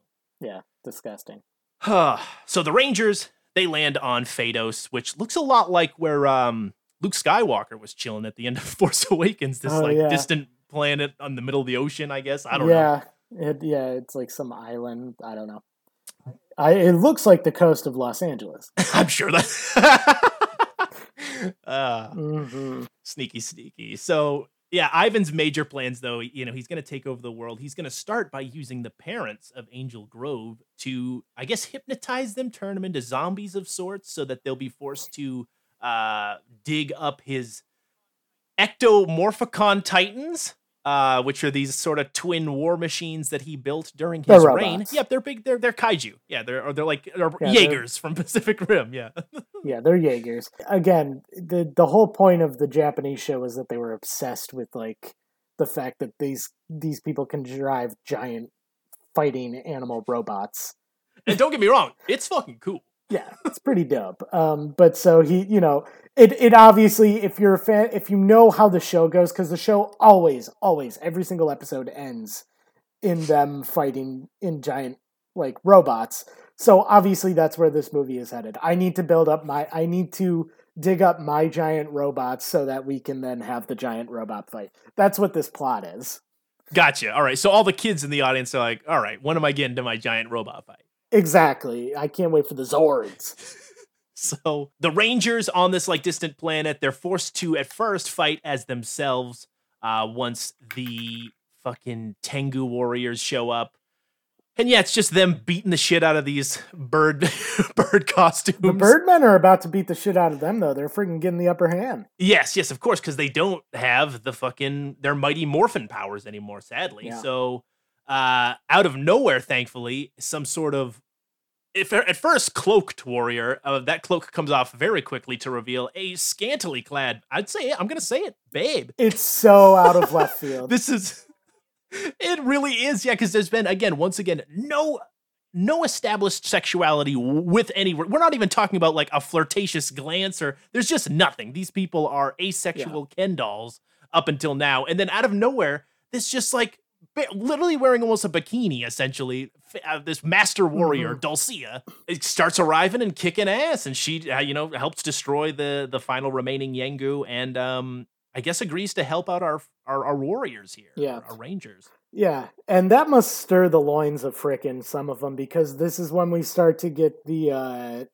Yeah, disgusting. so the Rangers, they land on Phaedos, which looks a lot like where um Luke Skywalker was chilling at the end of Force Awakens, this Oh, like yeah. distant planet on the middle of the ocean, I guess. I don't know. yeah, it, yeah, it's like some island. I don't know. I it looks like the coast of Los Angeles. I'm sure that. uh, hmm sneaky, sneaky. So yeah, Ivan's major plans, though, you know, he's going to take over the world. He's going to start by using the parents of Angel Grove to, I guess, hypnotize them, turn them into zombies of sorts, so that they'll be forced to uh, dig up his ectomorphicon titans. Uh, which are these sort of twin war machines that he built during They're his reign? robots. Yep, they're big. They're they're kaiju. Yeah, they're or they're like they're they're- Jaegers from Pacific Rim. Yeah. Yeah, they're Jaegers. Again, the the whole point of the Japanese show is that they were obsessed with like the fact that these these people can drive giant fighting animal robots. and don't get me wrong, it's fucking cool. Yeah, it's pretty dope. Um, but so he, you know, it it obviously if you're a fan, if you know how the show goes, because the show always, always, every single episode ends in them fighting in giant like robots. So obviously that's where this movie is headed. I need to build up my, I need to dig up my giant robots so that we can then have the giant robot fight. That's what this plot is. Gotcha. All right. So all the kids in the audience are like, all right, when am I getting to my giant robot fight? Exactly. I can't wait for the Zords. So the Rangers on this like distant planet, they're forced to at first fight as themselves uh, once the fucking Tengu warriors show up. And yeah, it's just them beating the shit out of these bird bird costumes. The Birdmen are about to beat the shit out of them, though. They're freaking getting the upper hand. Yes, yes, of course, because they don't have the fucking their mighty morphin powers anymore, sadly. Yeah. So, uh, out of nowhere, thankfully, some sort of if at first cloaked warrior, uh, that cloak comes off very quickly to reveal a scantily clad. I'd say I'm gonna say it, babe. It's so out of left field. This is it really is, yeah, because there's been again, once again, no no established sexuality with any we're not even talking about like a flirtatious glance or there's just nothing. These people are asexual Ken dolls up until now. And then out of nowhere, this just like literally wearing almost a bikini essentially uh, this master warrior Dulcea starts arriving and kicking ass and she uh, you know helps destroy the the final remaining Tengu and um I guess agrees to help out our our, our warriors here, Yeah. our rangers. Yeah, and that must stir the loins of frickin' some of them because this is when we start to get the. uh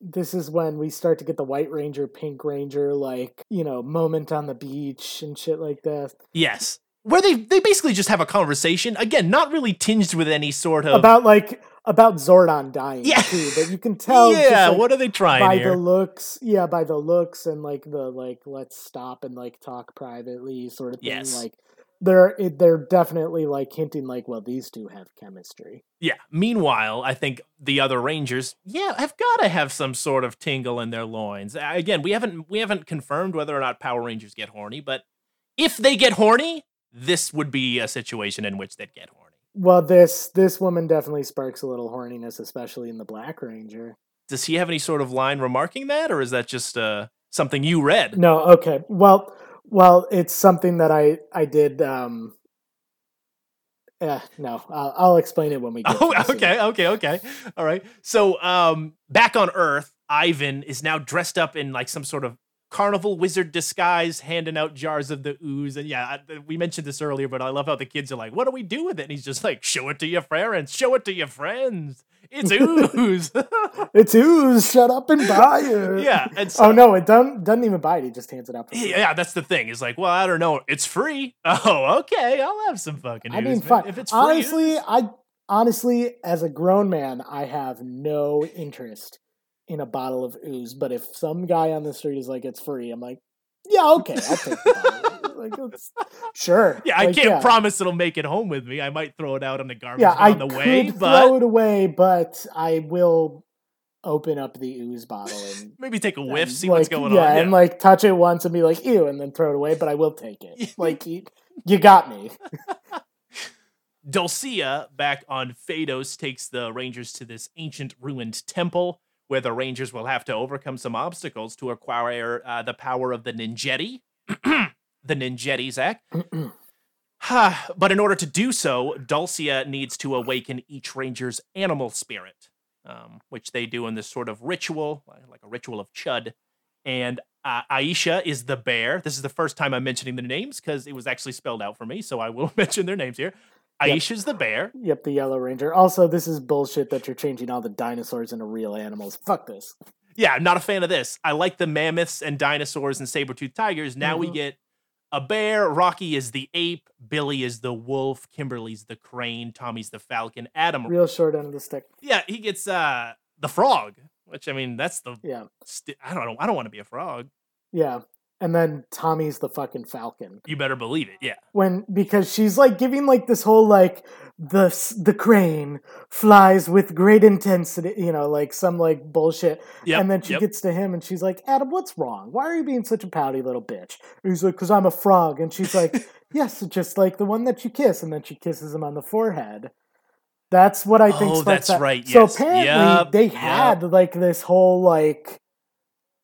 This is when we start to get the White Ranger, Pink Ranger, like you know, moment on the beach and shit like that. Yes. Where they they basically just have a conversation again, not really tinged with any sort of About like about Zordon dying Yeah. too, but you can tell. yeah. like, what are they trying by here? the looks, yeah, by the looks and like the like let's stop and like talk privately sort of thing. Yes. Like they're it- they're definitely like hinting like, well, these two have chemistry. Yeah. Meanwhile, I think the other Rangers, yeah, have got to have some sort of tingle in their loins. Again, we haven't we haven't confirmed whether or not Power Rangers get horny, but if they get horny, this would be a situation in which they'd get horny. Well, this this woman definitely sparks a little horniness, especially in the Black Ranger. Does he have any sort of line remarking that, or is that just uh, something you read? No, okay. Well, well, it's something that I I did. um Yeah, no, I'll, I'll explain it when we get. Oh, to the scene. okay, okay, okay. All right. So, um, back on Earth, Ivan is now dressed up in like some sort of carnival wizard disguise, handing out jars of the ooze. And yeah, I, we mentioned this earlier, but I love how the kids are like, "What do we do with it?" And he's just like, "Show it to your friends. Show it to your friends." it's ooze. It's ooze. Shut up and buy it. yeah, and oh, so, Oh no, it doesn't doesn't even buy it. He just hands it out. Yeah, that's the thing. He's like, well, I don't know. It's free. Oh, okay. I'll have some fucking. I ooze, mean, man. fuck. If it's free, honestly, ooze- I honestly, as a grown man, I have no interest in a bottle of ooze. But if some guy on the street is like, "It's free," I'm like, "Yeah, okay, I'll take like, sure. yeah, I Like, can't yeah. promise it'll make it home with me. I might throw it out on the garbage Yeah, I on the could way, throw it away, but I will open up the ooze bottle and. maybe take a whiff, and, see what's going yeah, on. Yeah, and like touch it once and be like, ew, and then throw it away, but I will take it. like, you, you got me. Dulcea, back on Phaedos, takes the Rangers to this ancient ruined temple where the Rangers will have to overcome some obstacles to acquire uh, the power of the Ninjetti. the Ninjetti, Zach. But in order to do so, Dulcea needs to awaken each Ranger's animal spirit, um, which they do in this sort of ritual, like a ritual of Chud. And uh, Aisha is the bear. This is the first time I'm mentioning their names because it was actually spelled out for me, so I will mention their names here. Yep. Aisha's the bear. Yep, the Yellow Ranger. Also, this is bullshit that you're changing all the dinosaurs into real animals. Fuck this. Yeah, I'm not a fan of this. I like the mammoths and dinosaurs and saber-toothed tigers. Now we Mhm. get a bear. Rocky is the ape. Billy is the wolf. Kimberly's the crane. Tommy's the falcon. Adam, Real short end of the stick. yeah, he gets uh the frog. Which I mean, that's the Yeah, sti- I don't know. I don't want to be a frog. yeah. And then Tommy's the fucking falcon. You better believe it. Yeah. When because she's like giving like this whole like the the crane flies with great intensity, you know, like some like bullshit. Yep. and then she yep. gets to him and she's like, Adam, what's wrong? Why are you being such a pouty little bitch? And he's like, because I'm a frog. And she's like, yes, just like the one that you kiss. And then she kisses him on the forehead. That's what I think. Oh, that's that. right, So yes. apparently Yep, they had like this whole like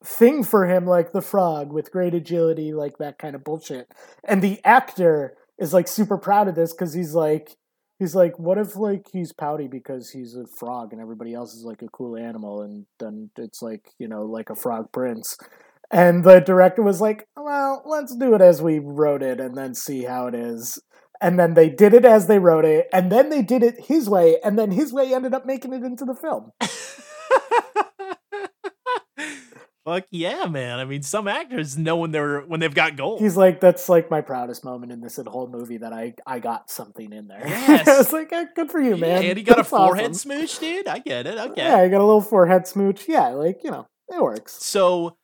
thing for him, like the frog with great agility, like that kind of bullshit. And the actor is like super proud of this because he's like, he's like, what if like he's pouty because he's a frog and everybody else is like a cool animal, and then it's like you know like a frog prince. And the director was like, well, let's do it as we wrote it and then see how it is. And then they did it as they wrote it, and then they did it his way, and then his way ended up making it into the film. Fuck yeah, man. I mean, some actors know when they're when they've got gold. He's like, that's like my proudest moment in this whole movie that I I got something in there. Yes. I was like, eh, good for you, Yeah, man. and he got a forehead awesome. smooch, dude. I get it. Okay. Yeah, I got a little forehead smooch. Yeah, like you know, it works. So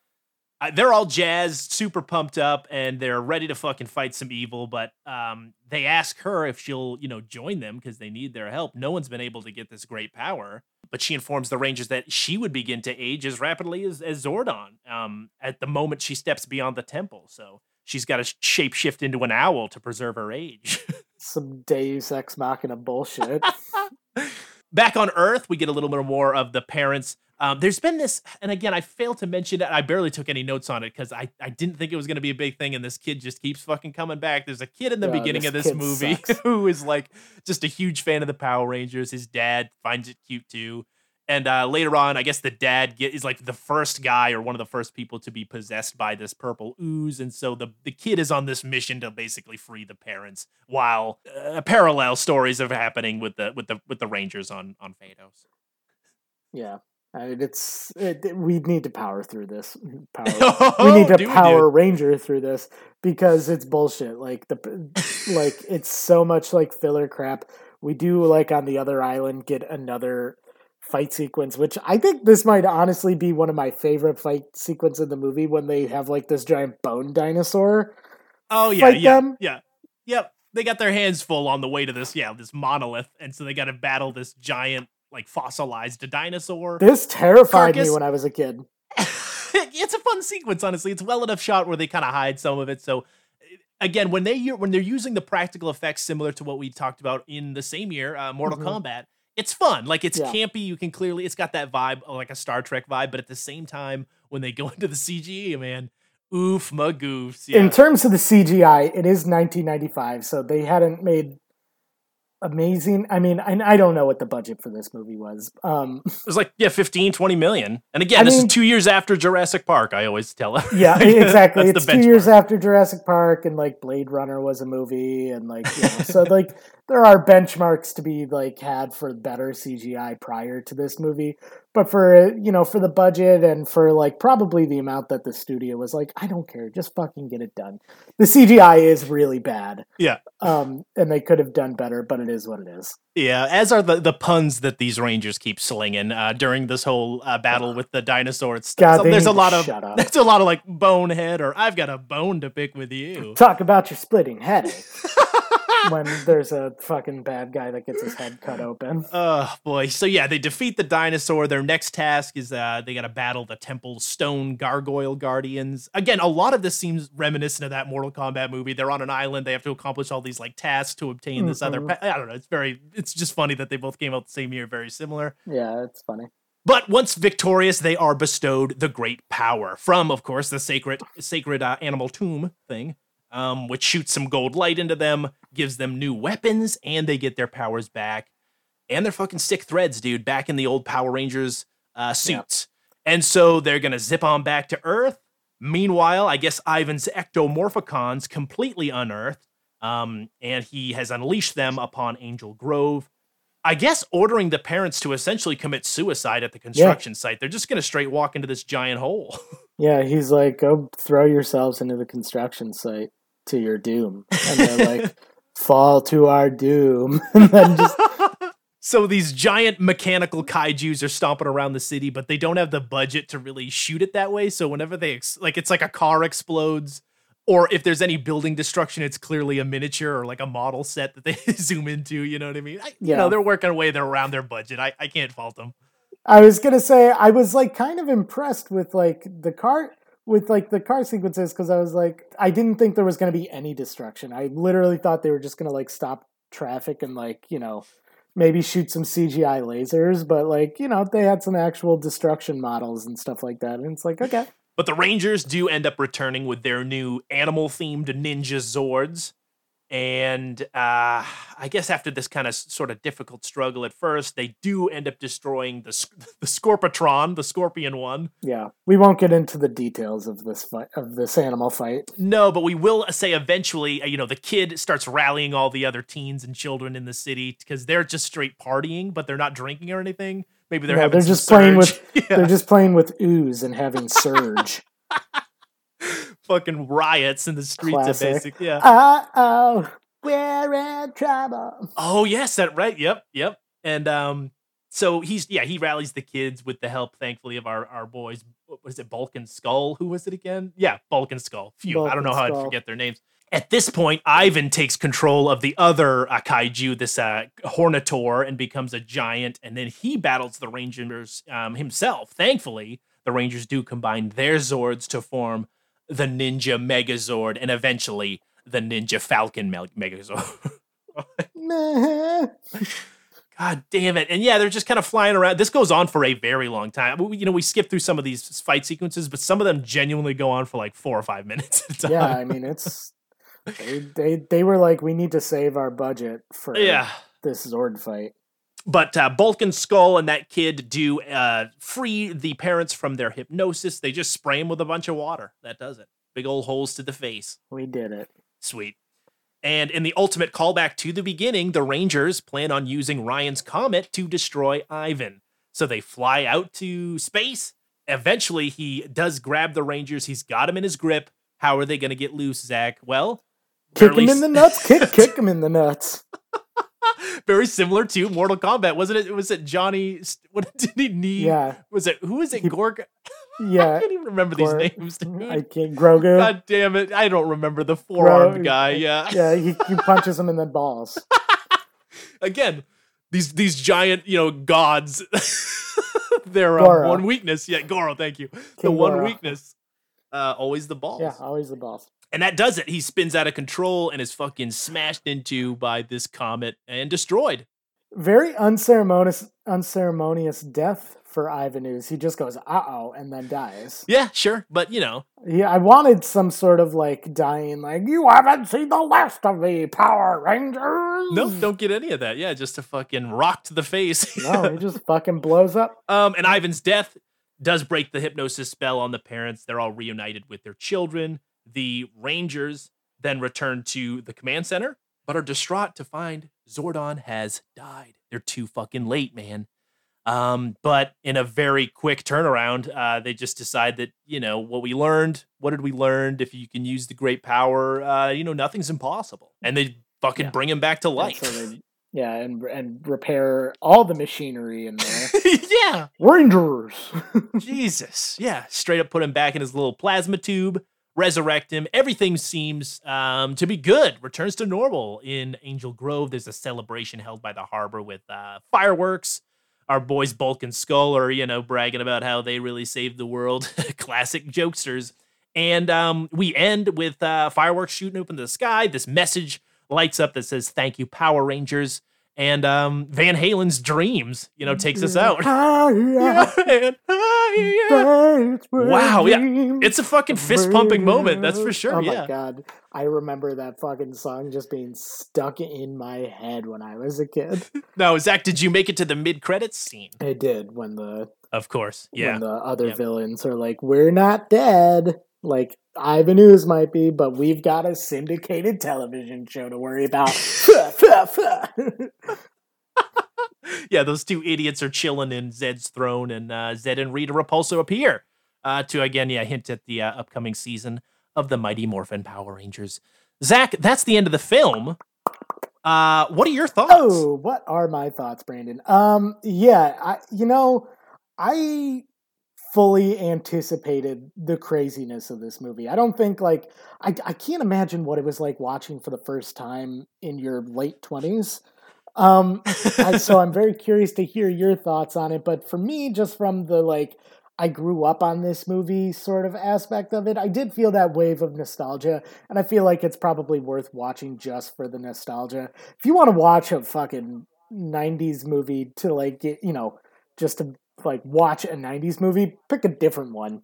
they're all jazzed, super pumped up, and they're ready to fucking fight some evil. But um, they ask her if she'll, you know, join them because they need their help. No one's been able to get this great power, but she informs the Rangers that she would begin to age as rapidly as, as Zordon um, at the moment she steps beyond the temple. So she's got to shapeshift into an owl to preserve her age. Some Deus Ex Machina bullshit. Back on Earth, we get a little bit more of the parents. Um, there's been this, and again, I failed to mention it. I barely took any notes on it because I, I didn't think it was going to be a big thing, and this kid just keeps fucking coming back. There's a kid in the Yeah, beginning this of this movie sucks. who is like just a huge fan of the Power Rangers. His dad finds it cute too. And uh, later on, I guess the dad get, is like the first guy or one of the first people to be possessed by this purple ooze, and so the the kid is on this mission to basically free the parents, while uh, parallel stories are happening with the with the with the Rangers on on Phaedos. yeah. I mean, it's it, it- we need to power through this. Power. we Oh, need to we, Power dude? Ranger through this because it's bullshit. Like the like it's so much like filler crap. We do like on the other island get another fight sequence, which I think this might honestly be one of my favorite fight sequence in the movie when they have like this giant bone dinosaur. Oh yeah, yeah, them? yeah, yep. They got their hands full on the way to this, yeah, this monolith, and so they got to battle this giant, like fossilized dinosaur. This terrified Carcass- me when I was a kid. it's a fun sequence, honestly. It's well enough shot where they kind of hide some of it. So again, when they when they're using the practical effects similar to what we talked about in the same year, uh, Mortal Mhm. Kombat, it's fun. Like it's Yeah. campy. You can clearly it's got that vibe, uh, like a Star Trek vibe. But at the same time, when they go into the CGE, man, oof, my goofs. Yeah. In terms of the CGI, it is 1995, so they hadn't made amazing. I mean, I, I don't know what the budget for this movie was. Um, It was like, yeah, 15, 20 million. And again, I this mean- is two years after Jurassic Park. I always tell them. yeah, exactly. It's two years after Jurassic Park, and like Blade Runner was a movie, and like you know, so like there are benchmarks to be like had for better CGI prior to this movie, but for you know for the budget and for like probably the amount that the studio was like, I don't care, just fucking get it done. The CGI is really bad. Yeah. Um, and they could have done better, but it is what it is. Yeah, as are the, the puns that these Rangers keep slinging uh, during this whole uh, battle with the dinosaurs. God, So there's a lot of there's a lot of like bonehead or I've got a bone to pick with you. Talk about your splitting headache. when there's a fucking bad guy that gets his head cut open. Oh boy. So yeah, they defeat the dinosaur. Their next task is uh they gotta battle the temple stone gargoyle guardians. Again, a lot of this seems reminiscent of that Mortal Kombat movie. They're on an island, they have to accomplish all these like tasks to obtain this other Mhm. pa- I don't know, it's very it's just funny that they both came out the same year, very similar. Yeah, it's funny. But once victorious, they are bestowed the great power from, of course, the sacred sacred uh, animal tomb thing, um, which shoots some gold light into them, gives them new weapons, and they get their powers back. And they're fucking sick threads, dude, back in the old Power Rangers uh, suits. And so they're gonna zip on back to Earth. Meanwhile, I guess Ivan's ectomorphicons completely unearthed, um, and he has unleashed them upon Angel Grove. I guess ordering the parents to essentially commit suicide at the construction site. They're just gonna straight walk into this giant hole. Yeah, he's like, go throw yourselves into the construction site to your doom. And they're like, fall to our doom. and then just, so these giant mechanical kaiju's are stomping around the city, but they don't have the budget to really shoot it that way. So whenever they ex- like, it's like a car explodes, or if there's any building destruction, it's clearly a miniature or like a model set that they zoom into. You know what I mean? I, You know, they're working away. They're around their budget. I, I can't fault them. I was going to say, I was like kind of impressed with like the car. With like the car sequences, because I was like, I didn't think there was going to be any destruction. I literally thought they were just going to like stop traffic and like, you know, maybe shoot some CGI lasers, but like, you know, they had some actual destruction models and stuff like that. And it's like, okay. But the Rangers do end up returning with their new animal themed ninja Zords. And uh, I guess after this kind of sort of difficult struggle at first, they do end up destroying the, the Scorpitron, the scorpion one. Yeah, we won't get into the details of this fight of this animal fight. No, but we will say eventually, uh, you know, the kid starts rallying all the other teens and children in the city because they're just straight partying, but they're not drinking or anything. Maybe they're No, having they're just playing with. Yeah. they're just playing with ooze and having surge. Fucking riots in the streets Classic. of basic. Yeah. uh oh, we're in trouble. Oh yes, that right. Yep, yep. And um, so he's yeah he rallies the kids with the help, thankfully, of our our boys. What was it, Bulk and Skull? Who was it again? Yeah, Bulk and Skull. Phew, I don't know how I'd forget their names. At this point, Ivan takes control of the other uh, kaiju, this uh, Hornitor, and becomes a giant. And then he battles the Rangers um, himself. Thankfully, the Rangers do combine their Zords to form the Ninja Megazord, and eventually the Ninja Falcon Megazord. God damn it. And yeah, they're just kind of flying around. This goes on for a very long time. We- You know, we skip through some of these fight sequences, but some of them genuinely go on for like four or five minutes at a time. yeah, I mean it's they, they they were like we need to save our budget for Yeah. this Zord fight. But uh, Bulk and Skull and that kid do uh, free the parents from their hypnosis. They just spray them with a bunch of water. That does it. Big old holes to the face. We did it. Sweet. And in the ultimate callback to the beginning, the Rangers plan on using Ryan's comet to destroy Ivan. So they fly out to space. Eventually, he does grab the Rangers. He's got him in his grip. How are they going to get loose, Zach? Well, Kick him in the nuts. Kick kick him in the nuts. very similar to Mortal Kombat, wasn't it? Was it Johnny? What did he need? Yeah, Was it who was it? He- Gorg? I can't even remember Gor- these names. Dude. I can't. Grogu. God damn it! I don't remember the four-armed guy. Yeah. yeah. He, he punches him in the balls. again these these giant you know gods their uh, Goro. one weakness yeah goro thank you the King one Goro. weakness uh always the balls Yeah, always the balls. and that does it he spins out of control and is fucking smashed into by this comet and destroyed Very unceremonious, unceremonious death for Ivan Ooze. He just goes, "Uh oh," and then dies. Yeah, sure, but you know, Yeah, I wanted some sort of like dying, like you haven't seen the last of me, Power Rangers. no, don't get any of that. Yeah, just a fucking rock to the face. no, he just fucking blows up. Um, and Ivan's death does break the hypnosis spell on the parents. They're all reunited with their children. The Rangers then return to the command center, but are distraught to find Zordon has died. They're too fucking late, man. Um, but in a very quick turnaround, uh, they just decide that you know what we learned. What did we learn? If you can use the great power, uh, you know nothing's impossible. And they fucking Yeah. bring him back to life. so they- yeah, and and repair all the machinery in there. yeah, Rangers. Jesus. Yeah. Straight up put him back in his little plasma tube, resurrect him. Everything seems um, to be good. Returns to normal in Angel Grove. There's a celebration held by the harbor with uh, fireworks. Our boys Bulk and Skull are, you know, bragging about how they really saved the world. Classic jokesters. And um, we end with uh, fireworks shooting up in the sky. This message lights up that says, Thank you, Power Rangers. And um, Van Halen's Dreams, you know, takes us out. Yeah. Wow, yeah. It's a fucking fist pumping moment, that's for sure. Oh yeah. my god. I remember that fucking song just being stuck in my head when I was a kid. Now, Zach, did you make it to the mid credits scene? I did when the Of course. Yeah. when the other Yeah. villains are like, We're not dead. Like Ivan Ooze might be, but we've got a syndicated television show to worry about. yeah, those two idiots are chilling in Zed's throne, and uh, Zed and Rita Repulsa appear uh, to again, yeah, hint at the uh, upcoming season of the Mighty Morphin Power Rangers. Zach, that's the end of the film. Uh, what are your thoughts? Oh, what are my thoughts, Brandon? Um, yeah, I, you know, I fully anticipated the craziness of this movie. I don't think like I, I can't imagine what it was like watching for the first time in your late twenties. Um, I, so I'm very curious to hear your thoughts on it. But for me, just from the like, I grew up on this movie sort of aspect of it, I did feel that wave of nostalgia, and I feel like it's probably worth watching just for the nostalgia. If you want to watch a fucking '90s movie to like get, you know, just to like watch a '90s movie, pick a different one,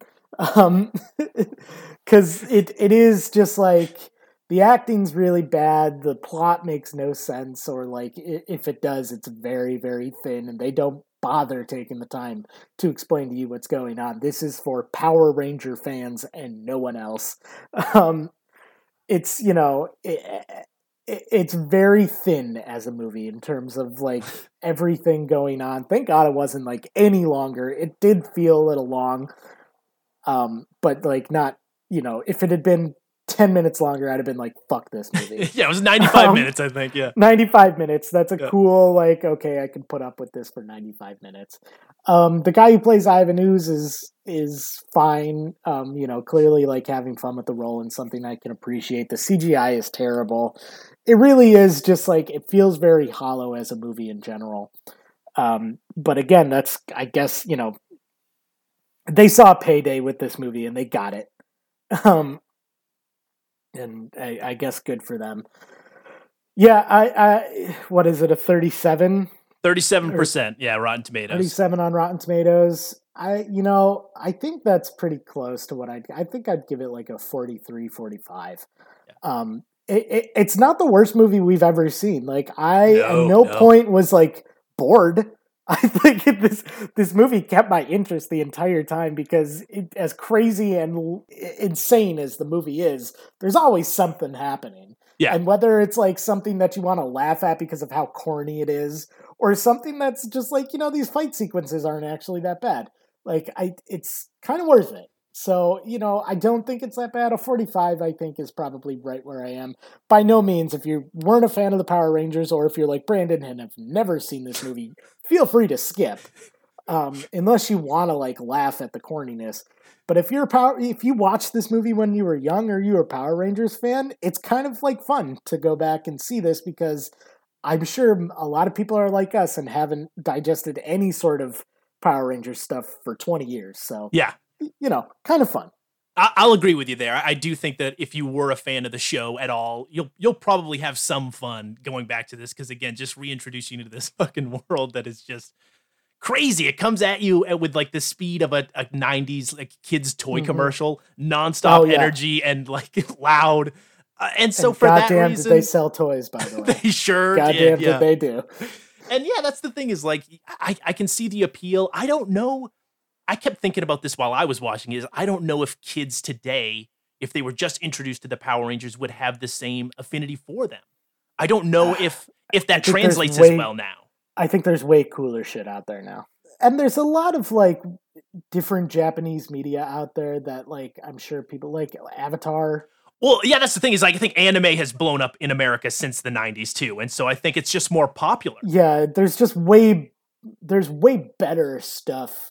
um, because it it is just like the acting's really bad the plot makes no sense or like if it does it's very very thin and they don't bother taking the time to explain to you what's going on. This is for power ranger fans and no one else. Um it's you know it, it's very thin as a movie in terms of like everything going on. Thank god it wasn't like any longer. It did feel a little long um but like not you know if it had been 10 minutes longer i'd have been like fuck this movie. Yeah, it was 95 Um, minutes, I think. Yeah. 95 minutes. That's a Yeah. cool like okay i can put up with this for 95 minutes. Um the guy who plays ivan ooze is is fine. Um you know clearly like having fun with the role and something i can appreciate. The cgi is terrible it really is just like it feels very hollow as a movie in general um but again that's i guess you know they saw payday with this movie and they got it um and i, I guess good for them yeah, I, I what is it, a 37? 37%. Yeah, Rotten Tomatoes. 37 on Rotten Tomatoes. I you know, I think that's pretty close to what I'd I think I'd give it like a 43, 45. Um it, it, it's not the worst movie we've ever seen. Like I No, at no, no. point was like bored. I think it- this this movie kept my interest the entire time because it, as crazy and l- insane as the movie is, there's always something happening. Yeah. And whether it's like something that you want to laugh at because of how corny it is, or something that's just like, you know, these fight sequences aren't actually that bad. Like I it's kind of worth it. So, you know, I don't think it's that bad. A 45 I think is probably right where I am. By no means if you weren't a fan of the Power Rangers or if you're like Brandon and have never seen this movie, feel free to skip. Um, unless you want to like laugh at the corniness. But if you're power, if you watched this movie when you were young or you were a Power Rangers fan, it's kind of like fun to go back and see this because I'm sure a lot of people are like us and haven't digested any sort of Power Rangers stuff for 20 years. So Yeah. You know, kind of fun. I'll agree with you there. I do think that if you were a fan of the show at all, you'll you'll probably have some fun going back to this because again, just reintroducing you to this fucking world that is just crazy. It comes at you with like the speed of a, a '90s like kids toy Mhm. commercial, nonstop Oh, yeah. energy and like loud. Uh, and so And for that goddamn, reason, they sell toys? By the way, they sure goddamn, did. Yeah. did they do? And yeah, that's the thing is like I, I can see the appeal. I don't know. I kept thinking about this while I was watching is I don't know if kids today, if they were just introduced to the Power Rangers, would have the same affinity for them. I don't know ah, if if that translates way- as well now. I think there's way cooler shit out there now. And there's a lot of like different Japanese media out there that like I'm sure people like Avatar. Well, yeah, that's the thing is like I think anime has blown up in America since the 90s too. And so I think it's just more popular. Yeah, there's just way there's way better stuff.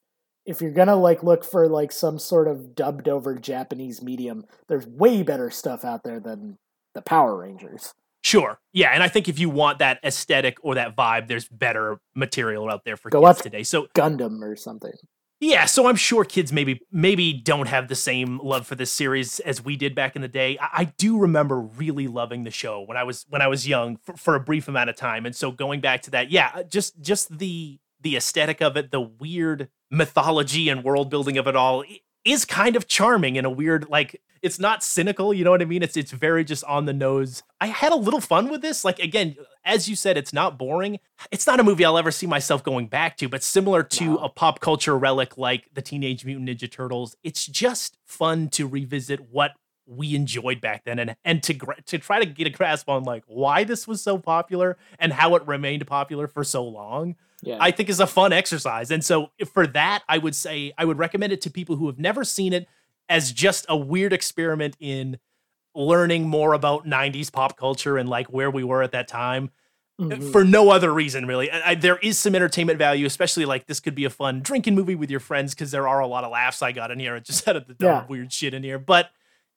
If you're gonna like look for like some sort of dubbed over Japanese medium, there's way better stuff out there than the Power Rangers. Sure. Yeah, and I think if you want that aesthetic or that vibe, there's better material out there for Go kids today. So Gundam or something. Yeah, so I'm sure kids maybe maybe don't have the same love for this series as we did back in the day. I, I do remember really loving the show when I was when I was young for, for a brief amount of time, and so going back to that, yeah, just just the the aesthetic of it, the weird mythology and world building of it all is kind of charming in a weird like it's not cynical, you know what I mean? It's it's very just on the nose. I had a little fun with this. Like again, as you said, it's not boring. It's not a movie I'll ever see myself going back to, but similar to a pop culture relic like the Teenage Mutant Ninja Turtles, it's just fun to revisit what we enjoyed back then and and to to try to get a grasp on like why this was so popular and how it remained popular for so long. Yeah. I think is a fun exercise. And so for that, I would say I would recommend it to people who have never seen it as just a weird experiment in learning more about 90s pop culture and like where we were at that time Mhm. for no other reason really. I, I- there is some entertainment value, especially like this could be a fun drinking movie with your friends because there are a lot of laughs I got in here. It just had the dumb, Yeah. weird shit in here, but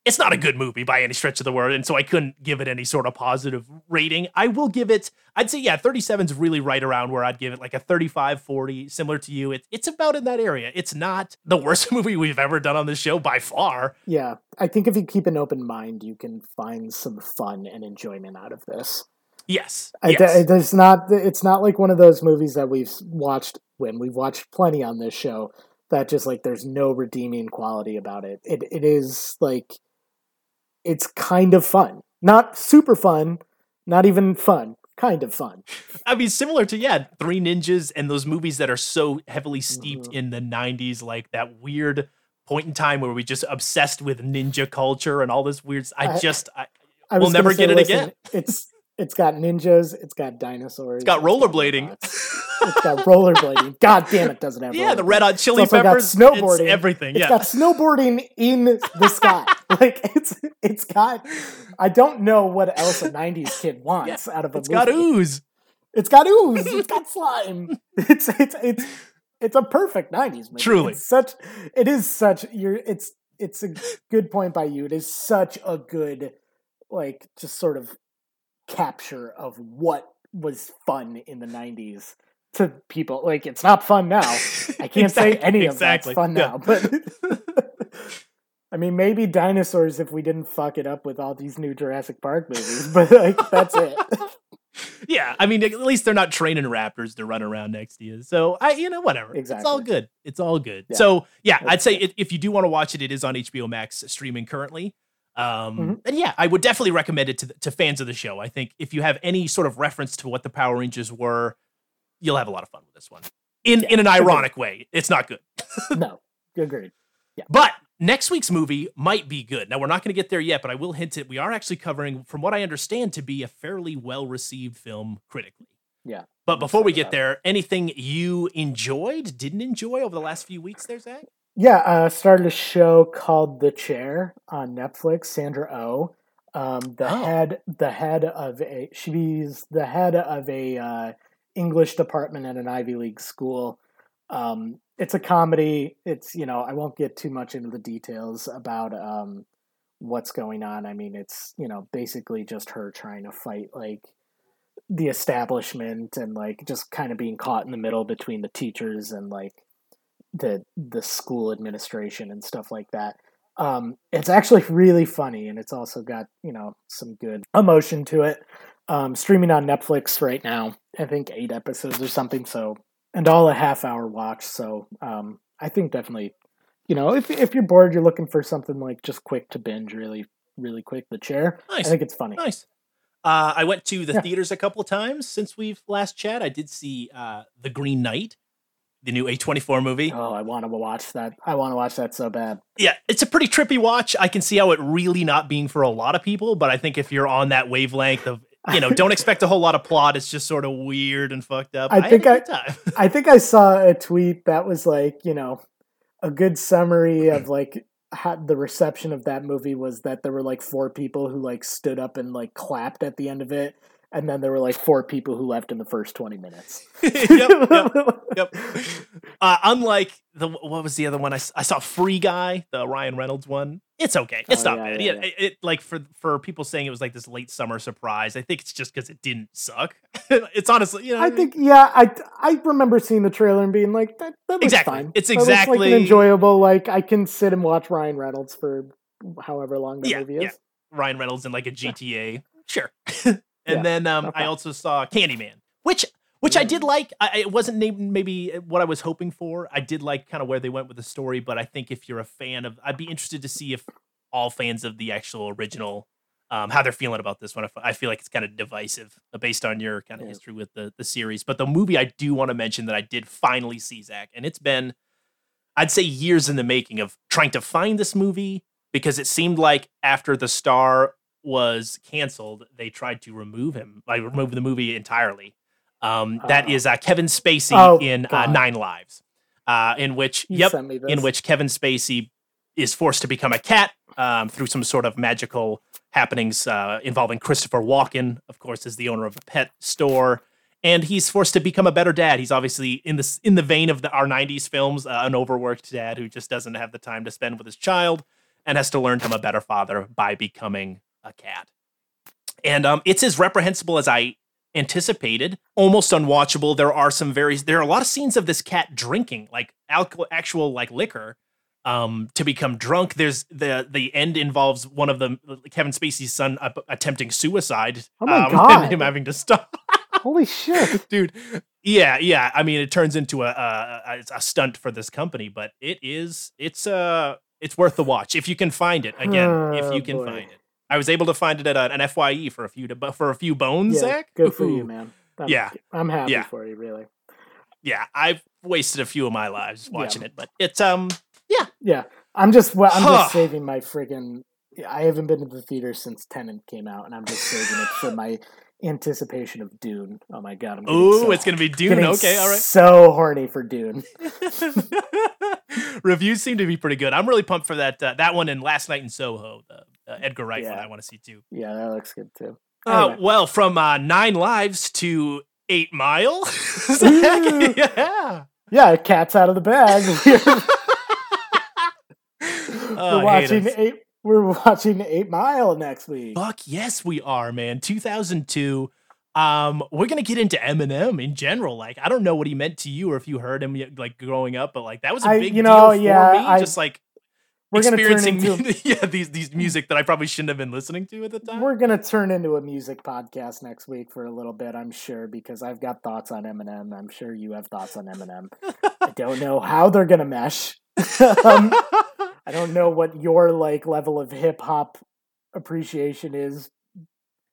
it's not a good movie by any stretch of the word, and so I couldn't give it any sort of positive rating. I will give it, I'd say, yeah, 37 is really right around where I'd give it like a 35, 40, similar to you. It, it's about in that area. It's not the worst movie we've ever done on this show by far. Yeah, I think if you keep an open mind, you can find some fun and enjoyment out of this. Yes. I, yes. there's not. It's not like one of those movies that we've watched when we've watched plenty on this show that just like there's no redeeming quality about it. It it is like it's kind of fun, not super fun, not even fun, kind of fun. I mean, similar to yeah, Three Ninjas and those movies that are so heavily steeped Mhm. in the '90s, like that weird point in time where we just obsessed with ninja culture and all this weird. I I- just, I, I We'll never say, get it listen, again. It's it's got ninjas, it's got dinosaurs, it's got rollerblading. it's got rollerblading. God damn, it doesn't have yeah, the. Red Hot Chili got Peppers, snowboarding. it's everything. It's yeah, got snowboarding in the sky. like it's it's got. I don't know what else a '90s kid wants out of a it's movie. It's got ooze. It's got ooze. It's got slime. It's it's it's it's a perfect '90s movie. Truly. it's such. It is such. You're. It's it's a good point by you. It is such a good, like, just sort of capture of what was fun in the '90s to people. Like, it's not fun now. I can't say any of exactly. that's fun Yeah. now, but I mean, maybe dinosaurs if we didn't fuck it up with all these new Jurassic Park movies, but like that's it. Yeah, I mean, at least they're not training raptors to run around next to you. So I, you know, whatever. It's all good. It's all good. Yeah. So yeah, I'd say good. if, you do want to watch it, it is on HBO Max streaming currently. Um, Mhm. and yeah, I would definitely recommend it to the- to fans of the show. I think if you have any sort of reference to what the Power Rangers were, you'll have a lot of fun with this one. In in an ironic way, it's not good. no, agreed. Yeah. But next week's movie might be good. Now, we're not going to get there yet, but I will hint it. We are actually covering, from what I understand, to be a fairly well received film critically. Yeah, But I'm before we get about there, anything you enjoyed, didn't enjoy over the last few weeks there, Zach? Yeah, uh, started a show called The Chair on Netflix. Sandra O, um, the Oh. head, the head of a she's the head of a uh, English department at an Ivy League school. Um, it's a comedy. It's you know I won't get too much into the details about um, what's going on. I mean, it's you know basically just her trying to fight like the establishment and like just kind of being caught in the middle between the teachers and like the the school administration and stuff like that. Um, it's actually really funny, and it's also got you know some good emotion to it. Um, streaming on Netflix right now, I think eight episodes or something. So, and all a half hour watch. So, um, I think definitely, you know, if if you're bored, you're looking for something like just quick to binge, really, really quick. The chair. Nice. I think it's funny. Nice. Uh, I went to the Yeah. theaters a couple of times since we've last chat. I did see uh, The Green Knight, the new A24 movie. Oh, I want to watch that. I want to watch that so bad. Yeah, it's a pretty trippy watch. I can see how it really not being for a lot of people, but I think if you're on that wavelength of, you know, don't expect a whole lot of plot. It's just sort of weird and fucked up. I think I-. I think I saw a tweet that was like, you know, a good summary of like how the reception of that movie was that there were like four people who like stood up and like clapped at the end of it, and then there were like four people who left in the first twenty minutes. yep, yep, yep. Uh, unlike the what was the other one? I, I saw Free Guy, the Ryan Reynolds one. It's okay. It's Oh, not yeah, bad. yeah, Yeah, It, it- like for for people saying it was like this late summer surprise. I think it's just because it didn't suck. it's honestly, you know, I think, yeah, I I remember seeing the trailer and being like, that, that looks Exactly. fine. It's like exactly- an enjoyable. Like I can sit and watch Ryan Reynolds for however long the movie is. yeah. Ryan Reynolds in like a GTA. Sure. And Yeah, then um, okay. I also saw Candyman, which which I did like. I, it wasn't named maybe what I was hoping for. I did like kind of where they went with the story, but I think if you're a fan of, I'd be interested to see if all fans of the actual original. Um, how they're feeling about this one. I feel like it's kind of divisive uh, based on your kind of history with the, the series. But the movie I do want to mention that I did finally see, Zach, and it's been, I'd say, years in the making of trying to find this movie because it seemed like after the star was canceled, they tried to remove him, like remove the movie entirely. Um, that Oh. is uh, Kevin Spacey Oh, in uh, Nine Lives, uh, in which, You yep, this. in which Kevin Spacey is forced to become a cat um, through some sort of magical happenings uh, involving Christopher Walken, of course, is the owner of a pet store, and he's forced to become a better dad. He's obviously in the in the vein of the our '90s films, uh, an overworked dad who just doesn't have the time to spend with his child and has to learn to become a better father by becoming a cat. And um, it's as reprehensible as I anticipated, almost unwatchable. There are some very there are a lot of scenes of this cat drinking like alcohol, actual like liquor um to become drunk there's the the end involves one of the kevin spacey's son uh, attempting suicide Oh my um, God. him having to stop Holy shit! dude yeah yeah i mean it turns into a, a a a stunt for this company but it is it's uh it's worth the watch if you can find it again if Oh, you can boy. find it i was able to find it at a- an fye for a few for a few bones Yeah, zach good for you, man. I'm, Yeah. I'm happy Yeah. for you, really. yeah i've wasted a few of my lives Yeah. watching it but it's um yeah, Yeah, I'm just well, I'm Huh. just saving my friggin' I haven't been to the theater since Tenet came out, and I'm just saving it for my anticipation of Dune. Oh my god! I'm Ooh, so, it's gonna be Dune. Okay, all right. So horny for Dune. Reviews seem to be pretty good. I'm really pumped for that. Uh, that one and Last Night in Soho, the uh, Edgar Wright one. Yeah. I want to see too. Yeah, that looks good too. Uh, well, from uh, Nine Lives to Eight Mile. Yeah. Yeah, cat's out of the bag. We're, Oh, we're I hate watching eight. We're watching Eight Mile next week. Fuck yes, we are, man. 2002. Um, we're gonna get into Eminem in general. Like, I don't know what he meant to you or if you heard him like growing up, but like that was a big you know, deal for yeah, me. I- just like We're gonna turn experiencing into yeah these these music that I probably shouldn't have been listening to at the time. We're gonna turn into a music podcast next week for a little bit, I'm sure, because I've got thoughts on Eminem. I'm sure you have thoughts on Eminem. I don't know how they're gonna mesh. um, I don't know what your like level of hip hop appreciation is,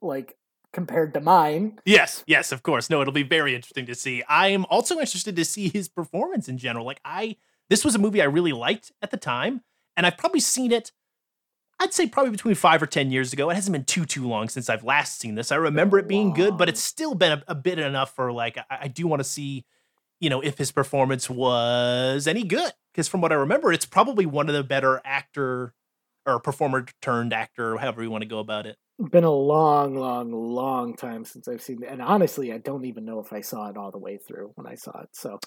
like compared to mine. Yes, yes, of course. No, it'll be very interesting to see. I am also interested to see his performance in general. Like I this was a movie I really liked at the time, and I've probably seen it I'd say probably between 5 or 10 years ago. It hasn't been too too long since I've last seen this. I remember it being good, but it's still been a, a bit enough for like I, I do want to see you know if his performance was any good because from what I remember it's probably one of the better actor or performer turned actor however you want to go about it. Been a long, long, long time since I've seen it, and honestly, I don't even know if I saw it all the way through when I saw it. So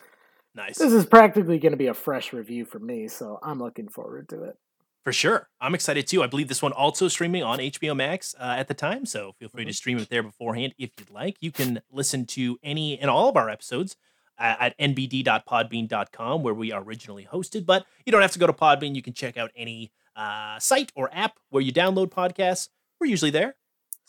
Nice. this is practically going to be a fresh review for me. So I'm looking forward to it. For sure. I'm excited too. I believe this one also streaming on HBO Max uh, at the time. So feel free to stream it there beforehand if you'd like. You can listen to any and all of our episodes at nbd.podbean.com where we are originally hosted. But you don't have to go to Podbean. You can check out any uh, site or app where you download podcasts. We're usually there.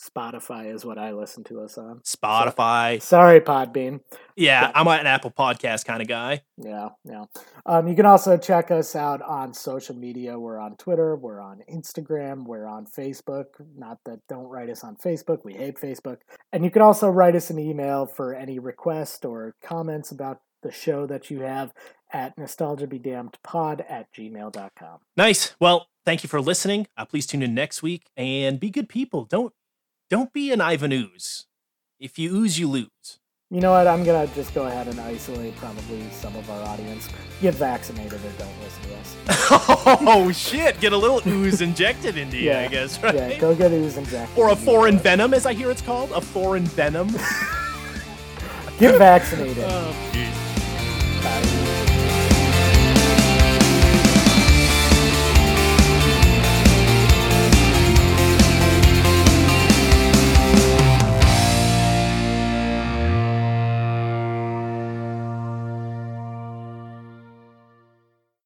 Spotify is what I listen to us on. Spotify. Sorry, Podbean. Yeah, I'm an Apple Podcast kind of guy. Yeah, yeah. Um, you can also check us out on social media. We're on Twitter. We're on Instagram. We're on Facebook. Not that don't write us on Facebook. We hate Facebook. And you can also write us an email for any request or comments about the show that you have at nostalgiabedamnedpod at gmail.com. Nice. Well, thank you for listening. Uh, please tune in next week and be good people. Don't don't be an Ivan ooze. If you ooze, you lose. You know what? I'm going to just go ahead and isolate probably some of our audience. Get vaccinated or don't listen to us. oh shit! Get a little ooze injected into you, yeah. I guess, right? Yeah, go get ooze injected. or a foreign venom, as I hear it's called. A foreign venom. Get vaccinated. oh.